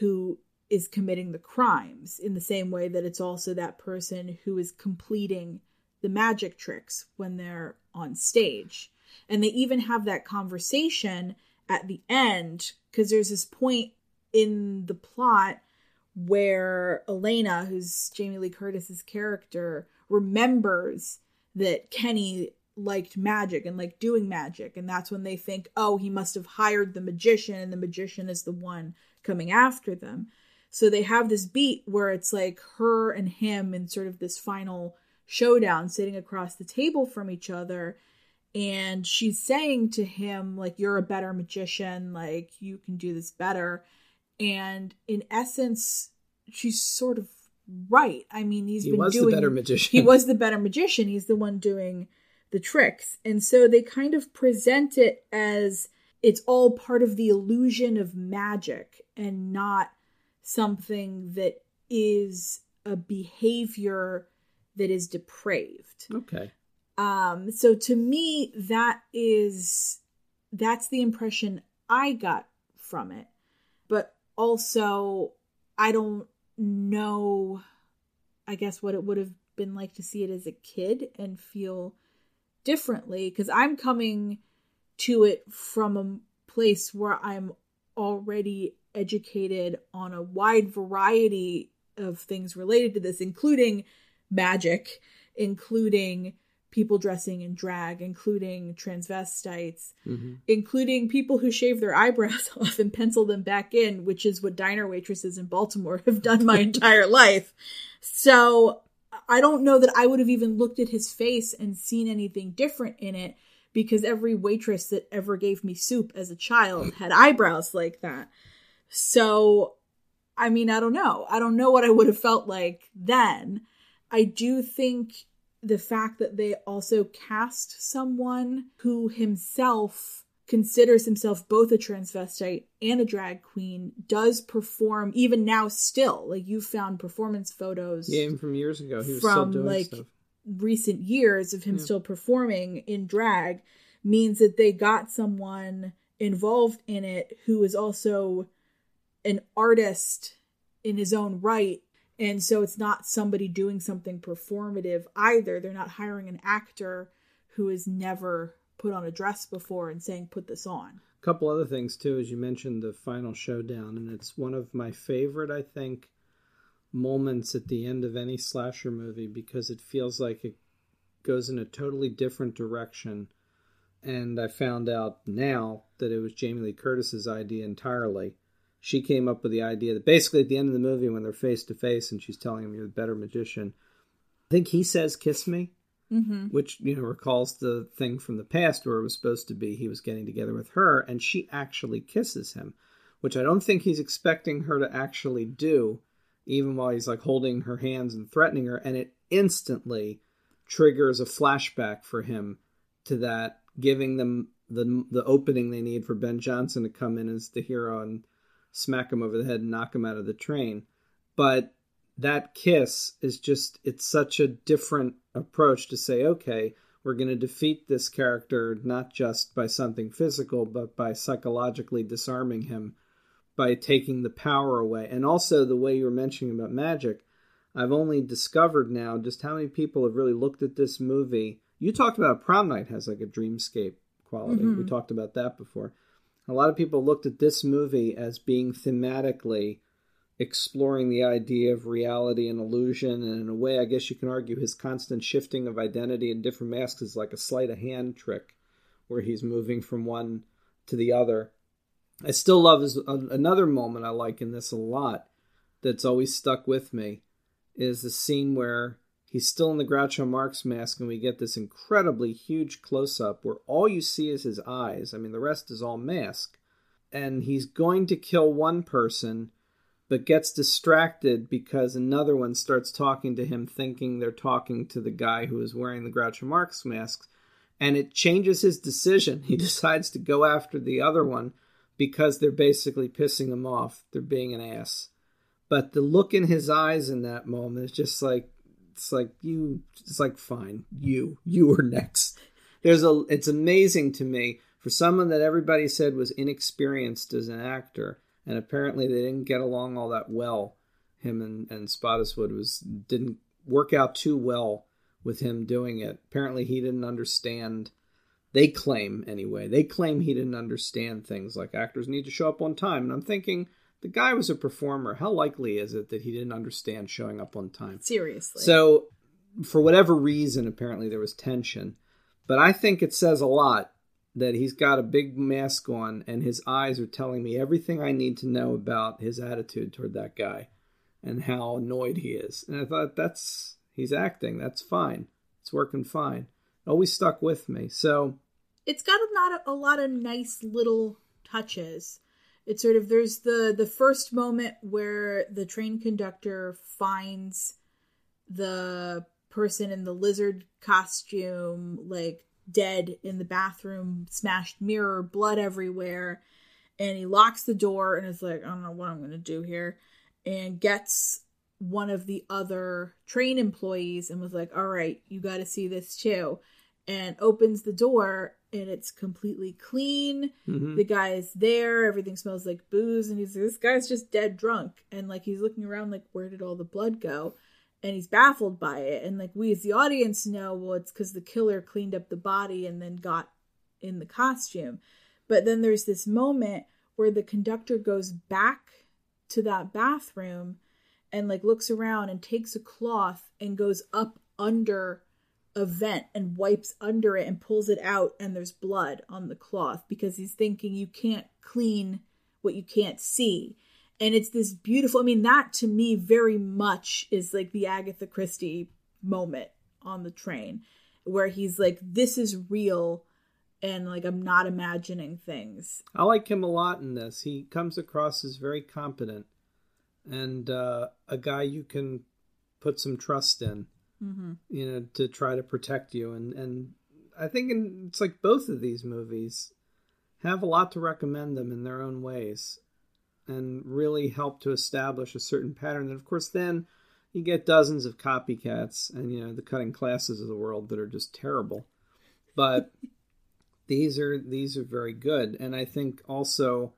who is committing the crimes in the same way that it's also that person who is completing the magic tricks when they're on stage. And they even have that conversation at the end because there's this point in the plot where Elena, who's Jamie Lee Curtis's character, remembers that Kenny liked magic and liked doing magic. And that's when they think, oh, he must have hired the magician, and the magician is the one coming after them. So they have this beat where it's like her and him in sort of this final showdown sitting across the table from each other. And she's saying to him, like, you're a better magician, like, you can do this better. And in essence, she's sort of right. I mean, he's He been was the doing better magician. He was the better magician. He's the one doing the tricks. And so they kind of present it as it's all part of the illusion of magic and not something that is a behavior that is depraved. Okay. Um so to me that is that's the impression I got from it. But also I don't know I guess what it would have been like to see it as a kid and feel differently because I'm coming to it from a place where I'm already educated on a wide variety of things related to this, including magic, including people dressing in drag, including transvestites, mm-hmm. including people who shave their eyebrows off and pencil them back in, which is what diner waitresses in Baltimore have done my entire life. So I don't know that I would have even looked at his face and seen anything different in it because every waitress that ever gave me soup as a child had eyebrows like that. So, I mean, I don't know. I don't know what I would have felt like then. I do think the fact that they also cast someone who himself considers himself both a transvestite and a drag queen does perform even now still like you found performance photos Yeah, even from years ago, he was still from like stuff. recent years of him still performing in drag means that they got someone involved in it who is also an artist in his own right and so it's not somebody doing something performative either they're not hiring an actor who has never put on a dress before and saying put this on A couple other things too, as you mentioned the final showdown, and it's one of my favorite, I think, moments at the end of any slasher movie because it feels like it goes in a totally different direction. And I found out now that it was Jamie Lee Curtis's idea entirely. She came up with the idea that basically at the end of the movie, when they're face to face and she's telling him you're the better magician, I think he says, Kiss me. Mm-hmm. Which, you know, recalls the thing from the past where it was supposed to be he was getting together with her and she actually kisses him, which I don't think he's expecting her to actually do even while he's like holding her hands and threatening her, and it instantly triggers a flashback for him to that, giving them the the opening they need for Ben Johnson to come in as the hero and smack him over the head and knock him out of the train. But that kiss is just it's such a different approach to say, okay, we're going to defeat this character not just by something physical, but by psychologically disarming him by taking the power away. And also the way you were mentioning about magic, I've only discovered now just how many people have really looked at this movie. You talked about Prom Night has like a dreamscape quality. Mm-hmm. We talked about that before. A lot of people looked at this movie as being thematically exploring the idea of reality and illusion. And in a way, I guess you can argue his constant shifting of identity in different masks is like a sleight of hand trick where he's moving from one to the other I still love is another moment I like in this a lot that's always stuck with me is the scene where he's still in the Groucho Marx mask and we get this incredibly huge close up where all you see is his eyes. I mean, the rest is all mask. And he's going to kill one person but gets distracted because another one starts talking to him thinking they're talking to the guy who is wearing the Groucho Marx mask and it changes his decision. He decides to go after the other one because they're basically pissing him off. They're being an ass. But the look in his eyes in that moment is just like it's like you it's like fine, you you are next. There's a it's amazing to me for someone that everybody said was inexperienced as an actor and apparently they didn't get along all that well. Him and, and Spottiswoode was didn't work out too well with him doing it. Apparently he didn't understand they claim, anyway, they claim he didn't understand things like actors need to show up on time. And I'm thinking, the guy was a performer. How likely is it that he didn't understand showing up on time? Seriously. So, for whatever reason, apparently there was tension. But I think it says a lot that he's got a big mask on and his eyes are telling me everything I need to know about his attitude toward that guy and how annoyed he is. And I thought that's he's acting. That's fine. It's working fine. Always stuck with me. So it's got a lot of a lot of nice little touches. It's sort of there's the the first moment where the train conductor finds the person in the lizard costume like dead in the bathroom, smashed mirror, blood everywhere, and he locks the door and is like, I don't know what I'm gonna do here, and gets one of the other train employees and was like, All right, you gotta see this too and opens the door and it's completely clean. Mm-hmm. The guy is there. Everything smells like booze, and he's this guy's just dead drunk. And like he's looking around, like where did all the blood go? And he's baffled by it. And like we as the audience know, well, it's because the killer cleaned up the body and then got in the costume. But then there's this moment where the conductor goes back to that bathroom and like looks around and takes a cloth and goes up under a vent and wipes under it and pulls it out and there's blood on the cloth because he's thinking you can't clean what you can't see. And it's this beautiful i mean that to me very much is like the agatha christie moment on the train where he's like this is real and like i'm not imagining things. I like him a lot in this. He comes across as very competent and uh, a guy you can put some trust in mm-hmm. you know, to try to protect you. And and I think in, it's like both of these movies have a lot to recommend them in their own ways, and really help to establish a certain pattern. And of course, then you get dozens of copycats, and you know the cutting classes of the world that are just terrible. But these are these are very good, and I think also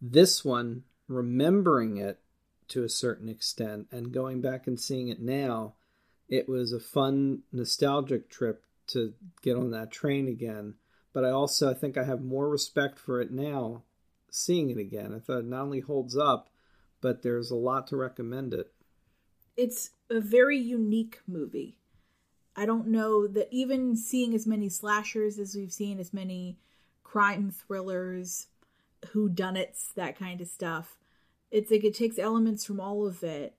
this one remembering it to a certain extent and going back and seeing it now it was a fun, nostalgic trip to get on that train again. but I also I think I have more respect for it now, seeing it again. I thought it not only holds up, but there's a lot to recommend it. It's a very unique movie. I don't know that even seeing as many slashers as we've seen, as many crime thrillers, who done that kind of stuff. It's like it takes elements from all of it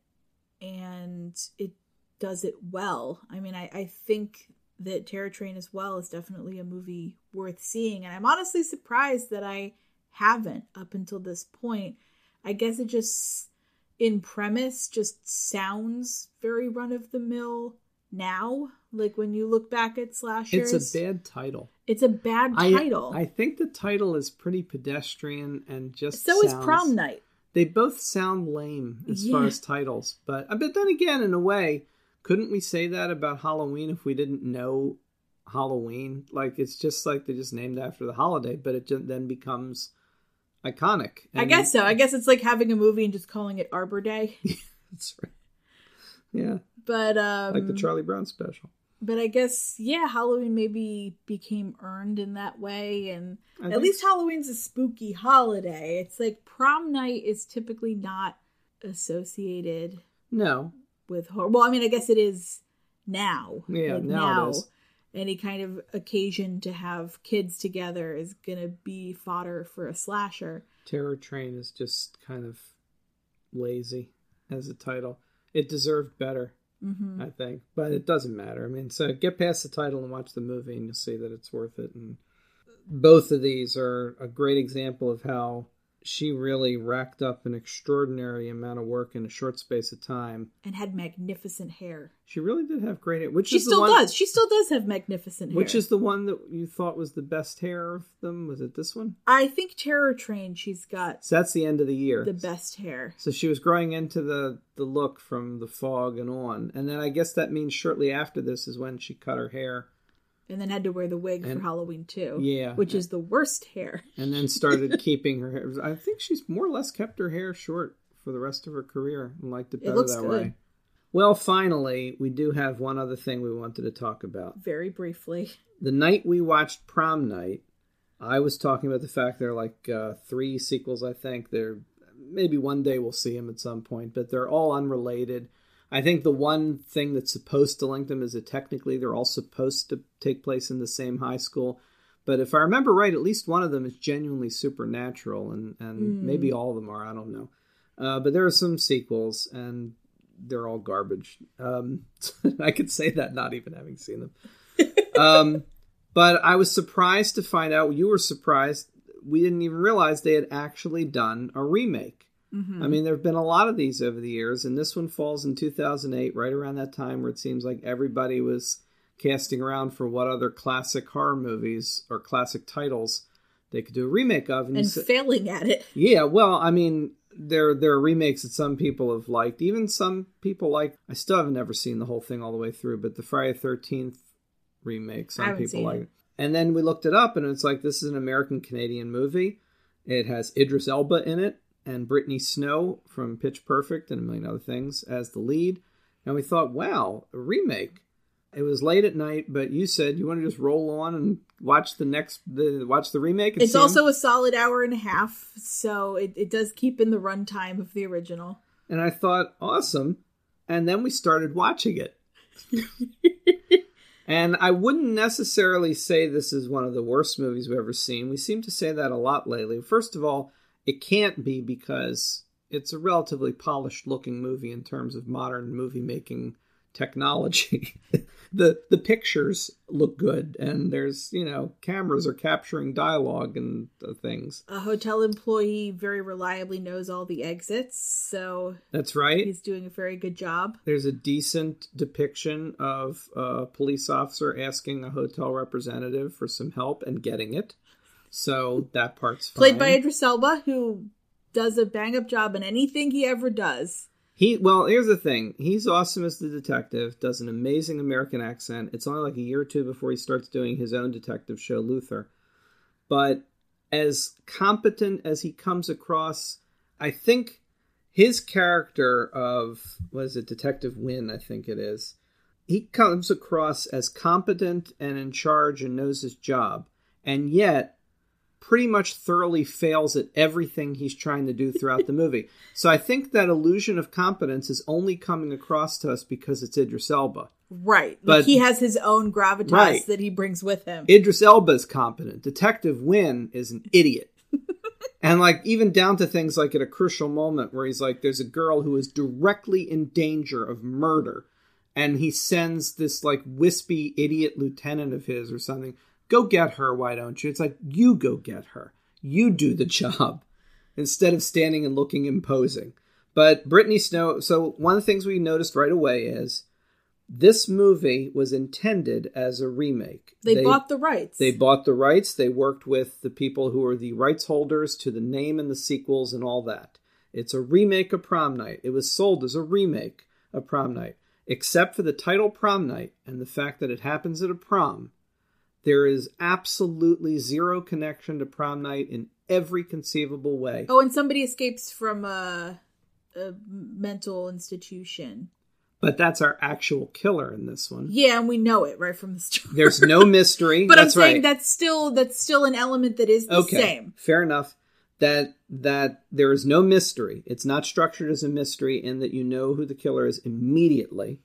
and it does it well. I mean, I, I think that Terror Train as well is definitely a movie worth seeing. And I'm honestly surprised that I haven't up until this point. I guess it just, in premise, just sounds very run of the mill now. Like when you look back at slashers, It's a bad title. It's a bad title. I, think the title is pretty pedestrian and just so is Prom Night. They both sound lame as far as titles, but uh, but then again, in a way, couldn't we say that about Halloween if we didn't know Halloween? Like it's just like they just named after the holiday, but it just then becomes iconic. I guess so. I guess it's like having a movie and just calling it Arbor Day. That's right. Yeah, But um like the Charlie Brown special. but I guess yeah, Halloween maybe became earned in that way and I at least Halloween's a spooky holiday. It's like prom night is typically not associated No, with horror. Well, I mean, I guess it is now. Yeah, Like, now is. Any kind of occasion to have kids together is gonna be fodder for a slasher. Terror Train is just kind of lazy as a title. It deserved better, hmm I think, but it doesn't matter. I mean, so get past the title and watch the movie, and you'll see that it's worth it. And both of these are a great example of how she really racked up an extraordinary amount of work in a short space of time. And had magnificent hair. She really did have great hair, which She is the still one, does. She still does have magnificent hair. Which is the one that you thought was the best hair of them? Was it this one? I think Terror Train. She's got So that's the end of the year. the best hair. So she was growing into the the look from the fog and on, and then I guess that means shortly after this is when she cut her hair, And then had to wear the wig And- for Halloween too. Yeah. Which is the worst hair. and then started keeping her hair. I think she's more or less kept her hair short for the rest of her career and liked it It better looks that good. way. Well, finally, we do have one other thing we wanted to talk about. Very briefly. The night we watched Prom Night, I was talking about the fact there are like uh, three sequels. I think there maybe one day we'll see them at some point, but they're all unrelated. I think the one thing that's supposed to link them is that technically they're all supposed to take place in the same high school. But if I remember right, at least one of them is genuinely supernatural, and, and maybe all of them are. I don't know. Uh, but there are some sequels, and they're all garbage. Um, I could say that not even having seen them. um, but I was surprised to find out. You were surprised. We didn't even realize they had actually done a remake. Mm-hmm. I mean, there have been a lot of these over the years, and this one falls in 2008, right around that time where it seems like everybody was casting around for what other classic horror movies or classic titles they could do a remake of. And sa- failing at it. yeah, well, I mean, there there are remakes that some people have liked. Even some people like. I still have never seen the whole thing all the way through, but the Friday Thirteenth remake, some people like. it. It. And then we looked it up, and it's like this is an American Canadian movie. It has Idris Elba in it and Brittany Snow from Pitch Perfect and a million other things as the lead. And we thought, wow, a remake. It was late at night, but you said you want to just roll on and watch the next, the watch the remake. And It's also a solid hour and a half, so it, it does keep in the runtime of the original. And I thought, awesome. And then we started watching it. and I wouldn't necessarily say this is one of the worst movies we've ever seen. We seem to say that a lot lately. First of all, it can't be because it's a relatively polished looking movie in terms of modern movie making technology. the the pictures look good and there's, you know, cameras are capturing dialogue and uh, things. A hotel employee very reliably knows all the exits, so That's right. he's doing a very good job. There's a decent depiction of a police officer asking a hotel representative for some help and getting it. So that part's fine. Played by Idris Elba, who does a bang up job in anything he ever does. he well, here's the thing. He's awesome as the detective, does an amazing American accent. It's only like a year or two before he starts doing his own detective show, Luther. But as competent as he comes across, I think his character of what is it, Detective Winn, I think it is. He comes across as competent and in charge and knows his job. and yet pretty much thoroughly fails at everything he's trying to do throughout the movie. So I think that illusion of competence is only coming across to us because it's Idris Elba. Right. But- like he has his own gravitas Right. that he brings with him. Idris Elba's competent. Detective Winn is an idiot. and like even down to things like at a crucial moment where he's like there's a girl who is directly in danger of murder and he sends this like wispy idiot lieutenant of his or something go get her why don't you it's like you go get her you do the job instead of standing and looking imposing but brittany snow so one of the things we noticed right away is this movie was intended as a remake they, bought the rights. they bought the rights. They worked with the people who are the rights holders to the name and the sequels and all that. It's a remake of Prom Night. It was sold as a remake of Prom Night, except for the title Prom Night and the fact that it happens at a prom. There is absolutely zero connection to Prom Night in every conceivable way. oh, and somebody escapes from a, a mental institution. But that's our actual killer in this one. Yeah, and we know it right from the start. There's no mystery. but that's I'm saying right. that's still that's still an element that is the okay, same. fair enough. That that there is no mystery. It's not structured as a mystery in that you know who the killer is immediately.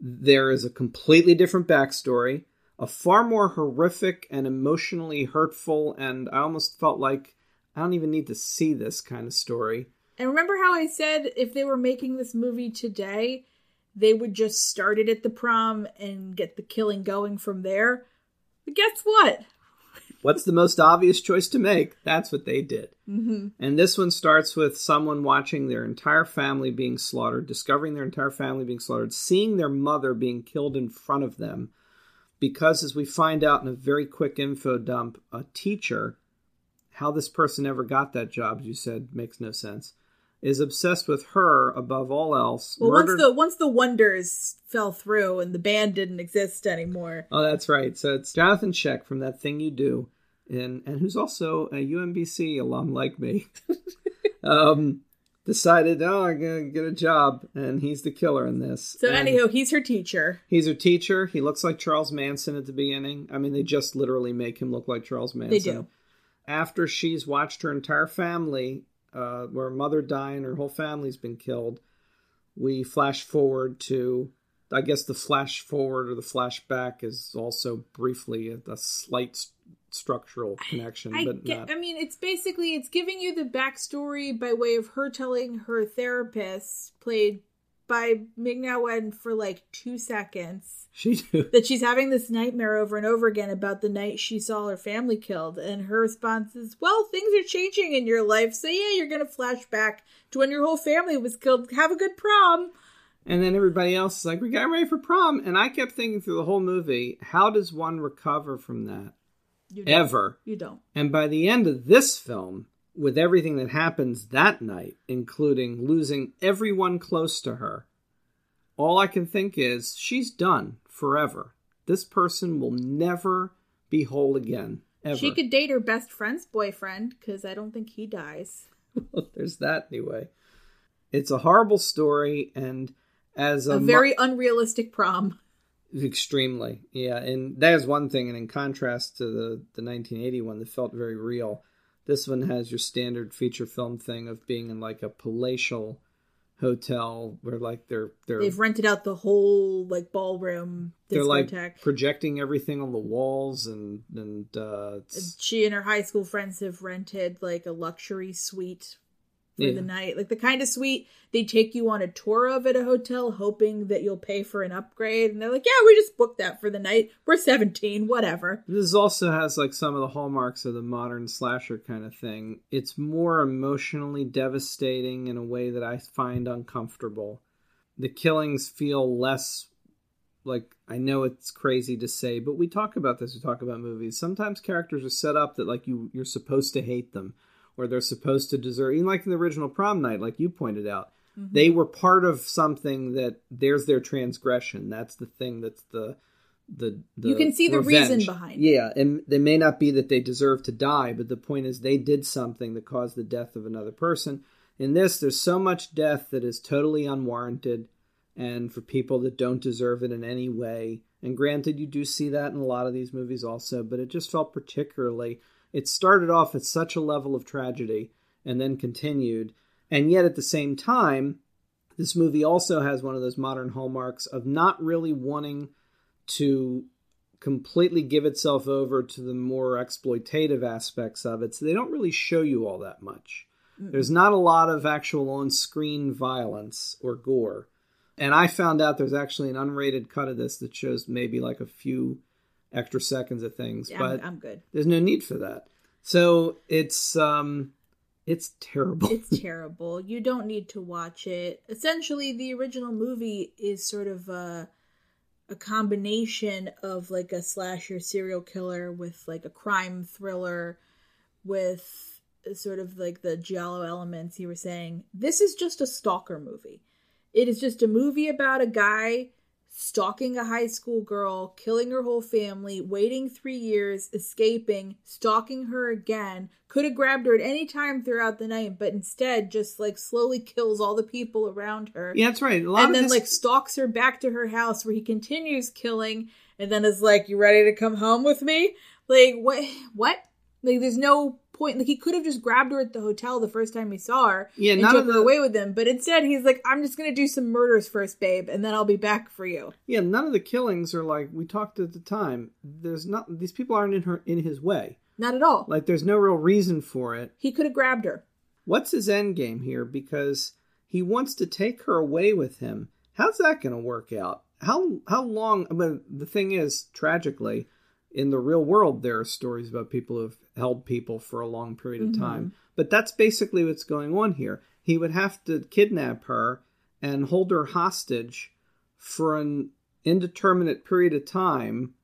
There is a completely different backstory, a far more horrific and emotionally hurtful, and I almost felt like I don't even need to see this kind of story. And remember how I said if they were making this movie today, they would just start it at the prom and get the killing going from there? But guess what? What's the most obvious choice to make? That's what they did. Mm-hmm. And this one starts with someone watching their entire family being slaughtered, discovering their entire family being slaughtered, seeing their mother being killed in front of them. Because, as we find out in a very quick info dump, a teacher, how this person ever got that job, as you said, makes no sense, is obsessed with her above all else. Well, murdered- once the once the wonders fell through and the band didn't exist anymore. Oh, that's right. So it's Jonathan Schaech from That Thing You Do, and and who's also a UMBC alum like me. um, decided, oh, I'm gonna get a job, and he's the killer in this. So And anyhow, he's her teacher. he's her teacher. He looks like Charles Manson at the beginning. I mean, they just literally make him look like Charles Manson. They do. After she's watched her entire family, uh, where her mother died and her whole family's been killed, we flash forward to I guess the flash forward or the flashback is also briefly a, a slight structural connection, I but get, not. I mean, it's basically it's giving you the backstory by way of her telling her therapist, played by Ming-Na Wen, for like two seconds, she that she's having this nightmare over and over again about the night she saw her family killed, and her response is, "Well, things are changing in your life, so yeah, you're gonna flash back to when your whole family was killed. Have a good prom." And then everybody else is like, "We got ready for prom," and I kept thinking through the whole movie, how does one recover from that You don't. ever? You don't. And by the end of this film, with everything that happens that night, including losing everyone close to her, all I can think is she's done forever. This person will never be whole again. Ever. She could date her best friend's boyfriend because I don't think he dies. Well, there's that anyway. It's a horrible story, and as a, A mo- very unrealistic prom. Extremely, yeah, and that is one thing. And in contrast to the the 1980 one that felt very real, this one has your standard feature film thing of being in like a palatial hotel where like they're they're They've rented out the whole like ballroom they're like discotheque. projecting everything on the walls and and uh, she and her high school friends have rented like a luxury suite for Yeah. the night. Like the kind of suite they take you on a tour of at a hotel, hoping that you'll pay for an upgrade. And they're like, yeah, we just booked that for the night. We're 17, whatever. This also has like some of the hallmarks of the modern slasher kind of thing. It's more emotionally devastating in a way that I find uncomfortable. The killings feel less like I know it's crazy to say, but we talk about this, we talk about movies. Sometimes characters are set up that like you you're supposed to hate them or they're supposed to deserve even like in the original prom night, like you pointed out. Mm-hmm. They were part of something that there's their transgression. That's the thing that's the the, the You can see the reason behind it. Yeah, and they may not be that they deserve to die, but the point is they did something that caused the death of another person. In this, there's so much death that is totally unwarranted, and for people that don't deserve it in any way, And granted, you do see that in a lot of these movies also, but it just felt particularly. It started off at such a level of tragedy and then continued. And yet at the same time, this movie also has one of those modern hallmarks of not really wanting to completely give itself over to the more exploitative aspects of it. So they don't really show you all that much. There's not a lot of actual on screen violence or gore. And I found out there's actually an unrated cut of this that shows maybe like a few extra seconds of things. Yeah, but I'm, I'm good. There's no need for that. So it's um it's terrible. It's terrible. You don't need to watch it. Essentially, the original movie is sort of a, a combination of like a slasher serial killer with like a crime thriller with sort of like the giallo elements you were saying. This is just a stalker movie. It is just a movie about a guy stalking a high school girl, killing her whole family, waiting three years, escaping, stalking her again. Could have grabbed her at any time throughout the night, but instead just like slowly kills all the people around her. Yeah, that's right. and then this... like stalks her back to her house where he continues killing and then is like, You ready to come home with me? Like what what? Like there's no point. Like he could have just grabbed her at the hotel the first time he saw her, yeah, and took her the... away with him. But instead, he's like, "I'm just gonna do some murders first, babe, and then I'll be back for you." Yeah, none of the killings are like we talked at the time. There's not these people aren't in her in his way. Not at all. Like there's no real reason for it. He could have grabbed her. What's his end game here? Because he wants to take her away with him. How's that going to work out? How how long? I mean, the thing is, tragically, in the real world, there are stories about people who've held people for a long period of mm-hmm. time. But that's basically what's going on here. He would have to kidnap her and hold her hostage for an indeterminate period of time.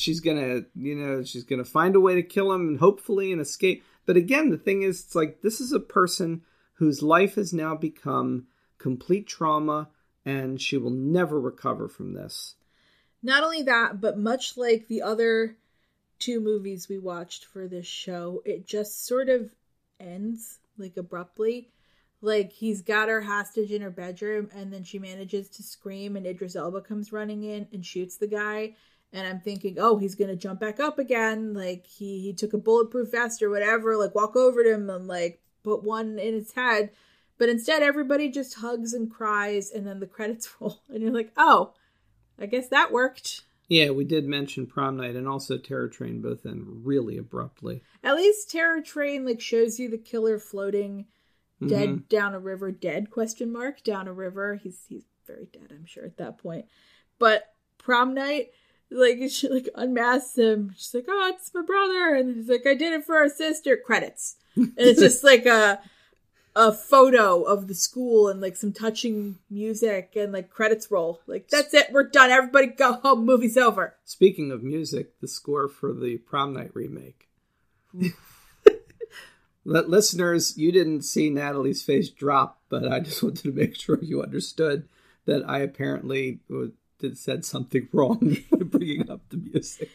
She's gonna you know she's gonna find a way to kill him and hopefully and escape. But again the thing is it's like this is a person whose life has now become complete trauma and she will never recover from this. Not only that but much like the other two movies we watched for this show it just sort of ends like abruptly. Like he's got her hostage in her bedroom and then she manages to scream and Idris Elba comes running in and shoots the guy and I'm thinking, oh, he's gonna jump back up again. Like he he took a bulletproof vest or whatever. Like walk over to him and like put one in his head. But instead, everybody just hugs and cries, and then the credits roll, and you're like, oh, I guess that worked. Yeah, we did mention prom night and also Terror Train both end really abruptly. At least Terror Train like shows you the killer floating dead mm-hmm. down a river, dead question mark down a river. He's he's very dead, I'm sure at that point. But prom night, like she like unmasks him. She's like, "Oh, it's my brother," and he's like, "I did it for our sister." Credits, and it's just like a a photo of the school and like some touching music and like credits roll. Like that's it, we're done. Everybody go home. Movie's over. Speaking of music, the score for the prom night remake. Listeners, you didn't see Natalie's face drop, but I just wanted to make sure you understood that I apparently that said something wrong bringing up the music.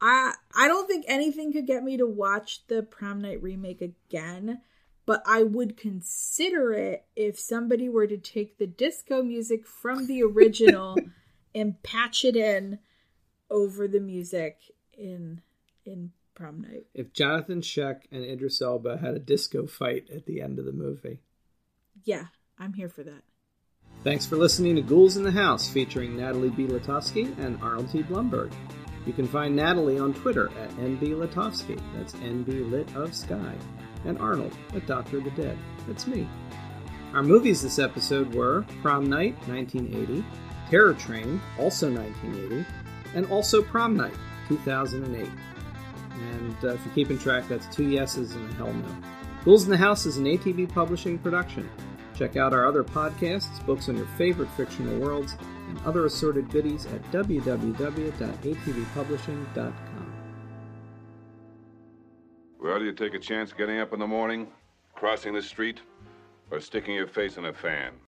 I I don't think anything could get me to watch the Prom Night remake again, but I would consider it if somebody were to take the disco music from the original and patch it in over the music in in Prom Night. If Jonathan Schaech and Idris Elba had a disco fight at the end of the movie. Yeah, I'm here for that. Thanks for listening to Ghouls in the House featuring Natalie B. Latofsky and Arnold T. Blumberg. You can find Natalie on Twitter at NB Latofsky, that's NB Lit of Sky, and Arnold at Doctor of the Dead, that's me. Our movies this episode were Prom Night, 1980, Terror Train, also 1980, and also Prom Night, 2008. And uh, if you're keeping track, that's two yeses and a hell no. Ghouls in the House is an ATV publishing production. Check out our other podcasts, books on your favorite fictional worlds, and other assorted goodies at www.atvpublishing.com. Well, do you take a chance getting up in the morning? crossing the street, or sticking your face in a fan.